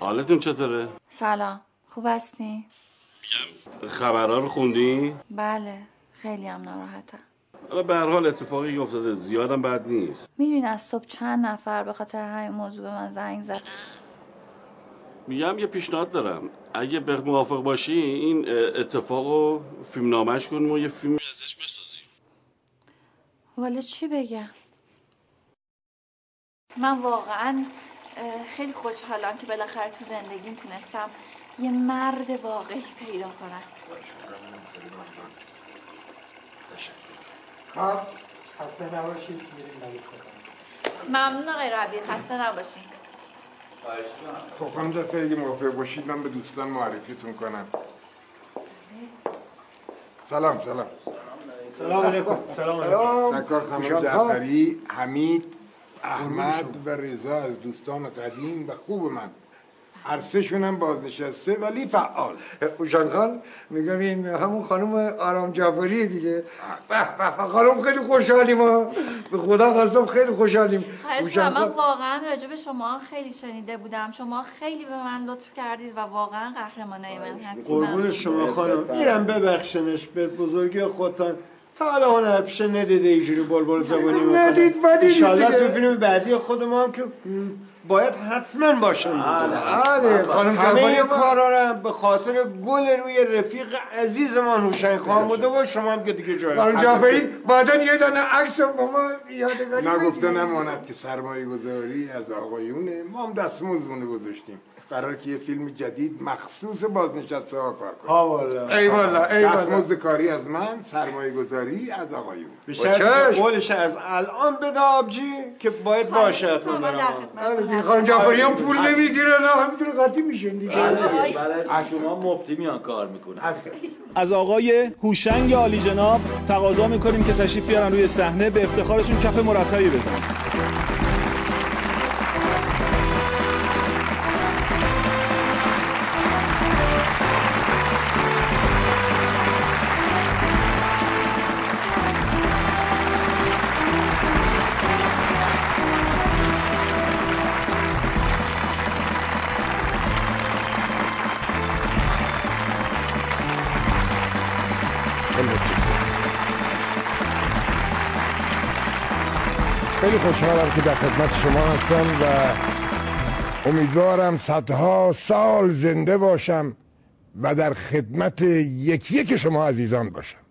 حالتون چطوره؟ سلام. خوب هستی؟ خبرها رو خوندی؟ بله. خیلی هم ناراحتم. حالا به هر حال اتفاقی افتاده زیادم بد نیست. می‌دونی از صبح چند نفر به خاطر همین موضوع به من زنگ زدن؟ میگم یه پیشنهاد دارم. اگه به موافق باشی این اتفاق رو فیلم نامش کنیم و یه فیلم ازش بسازیم. والا چی بگم؟ من واقعا خیلی خوشحالم که بالاخره تو زندگیم تونستم یه مرد واقعی پیدا کنم. خب خسته نباشید میریم ممنون آقای ربی خسته نباشین. خب خانم جعفری اگه موافق باشید من به دوستان معرفیتون کنم. سلام سلام. سلام علیکم. سلام علیکم. سرکار خانم جعفری حمید احمد و رضا از دوستان قدیم و خوب من. هر سهشون هم بازنشسته ولی فعال. اوشان خان میگم این همون خانم آرام جعفری دیگه. خانم خیلی خوشحالیم ها. به خدا قسم خیلی خوشحالیم. اوشان. من واقعا راجع به شما خیلی شنیده بودم. شما خیلی به من لطف کردید و واقعا قهرمانای من هستید. قربون. شما خانم. میرم ببخشنش به بزرگی خودتان. تا حالا هنر پیشه ندیده اینجوری بلبل زبانی می‌کنه. ندید، دیگه. تو فیلم بعدی خود ما هم که باید حتما باشن بله، خانم همه کارا رو به خاطر گل روی رفیق عزیزمان هوشنگ خان بوده و شما هم که دیگه جای خانم جعفری بعدا یه دانه عکس با ما یادگاری نگفته نگفته نماند که سرمایه گذاری از آقایونه. ما هم دستمزدونه گذاشتیم. قرار که یه فیلم جدید مخصوص بازنشسته ها کار کنیم ها والا. ای والا ای والا. کاری از من سرمایه گذاری از آقایون. به شرط قولش از الان بده آبجی که باید باشه حتما برام خانم جعفری هم پول نمی‌گیره نه همینطور قطعی میشن دیگه. برای شما مفتی میان کار می‌کنن. از آقای هوشنگ عالی جناب تقاضا می‌کنیم که تشریف بیارن روی صحنه به افتخارشون کف مرتبی بزنن. خوشحالم که در خدمت شما هستم و امیدوارم صدها سال زنده باشم و در خدمت یکی یک شما عزیزان باشم.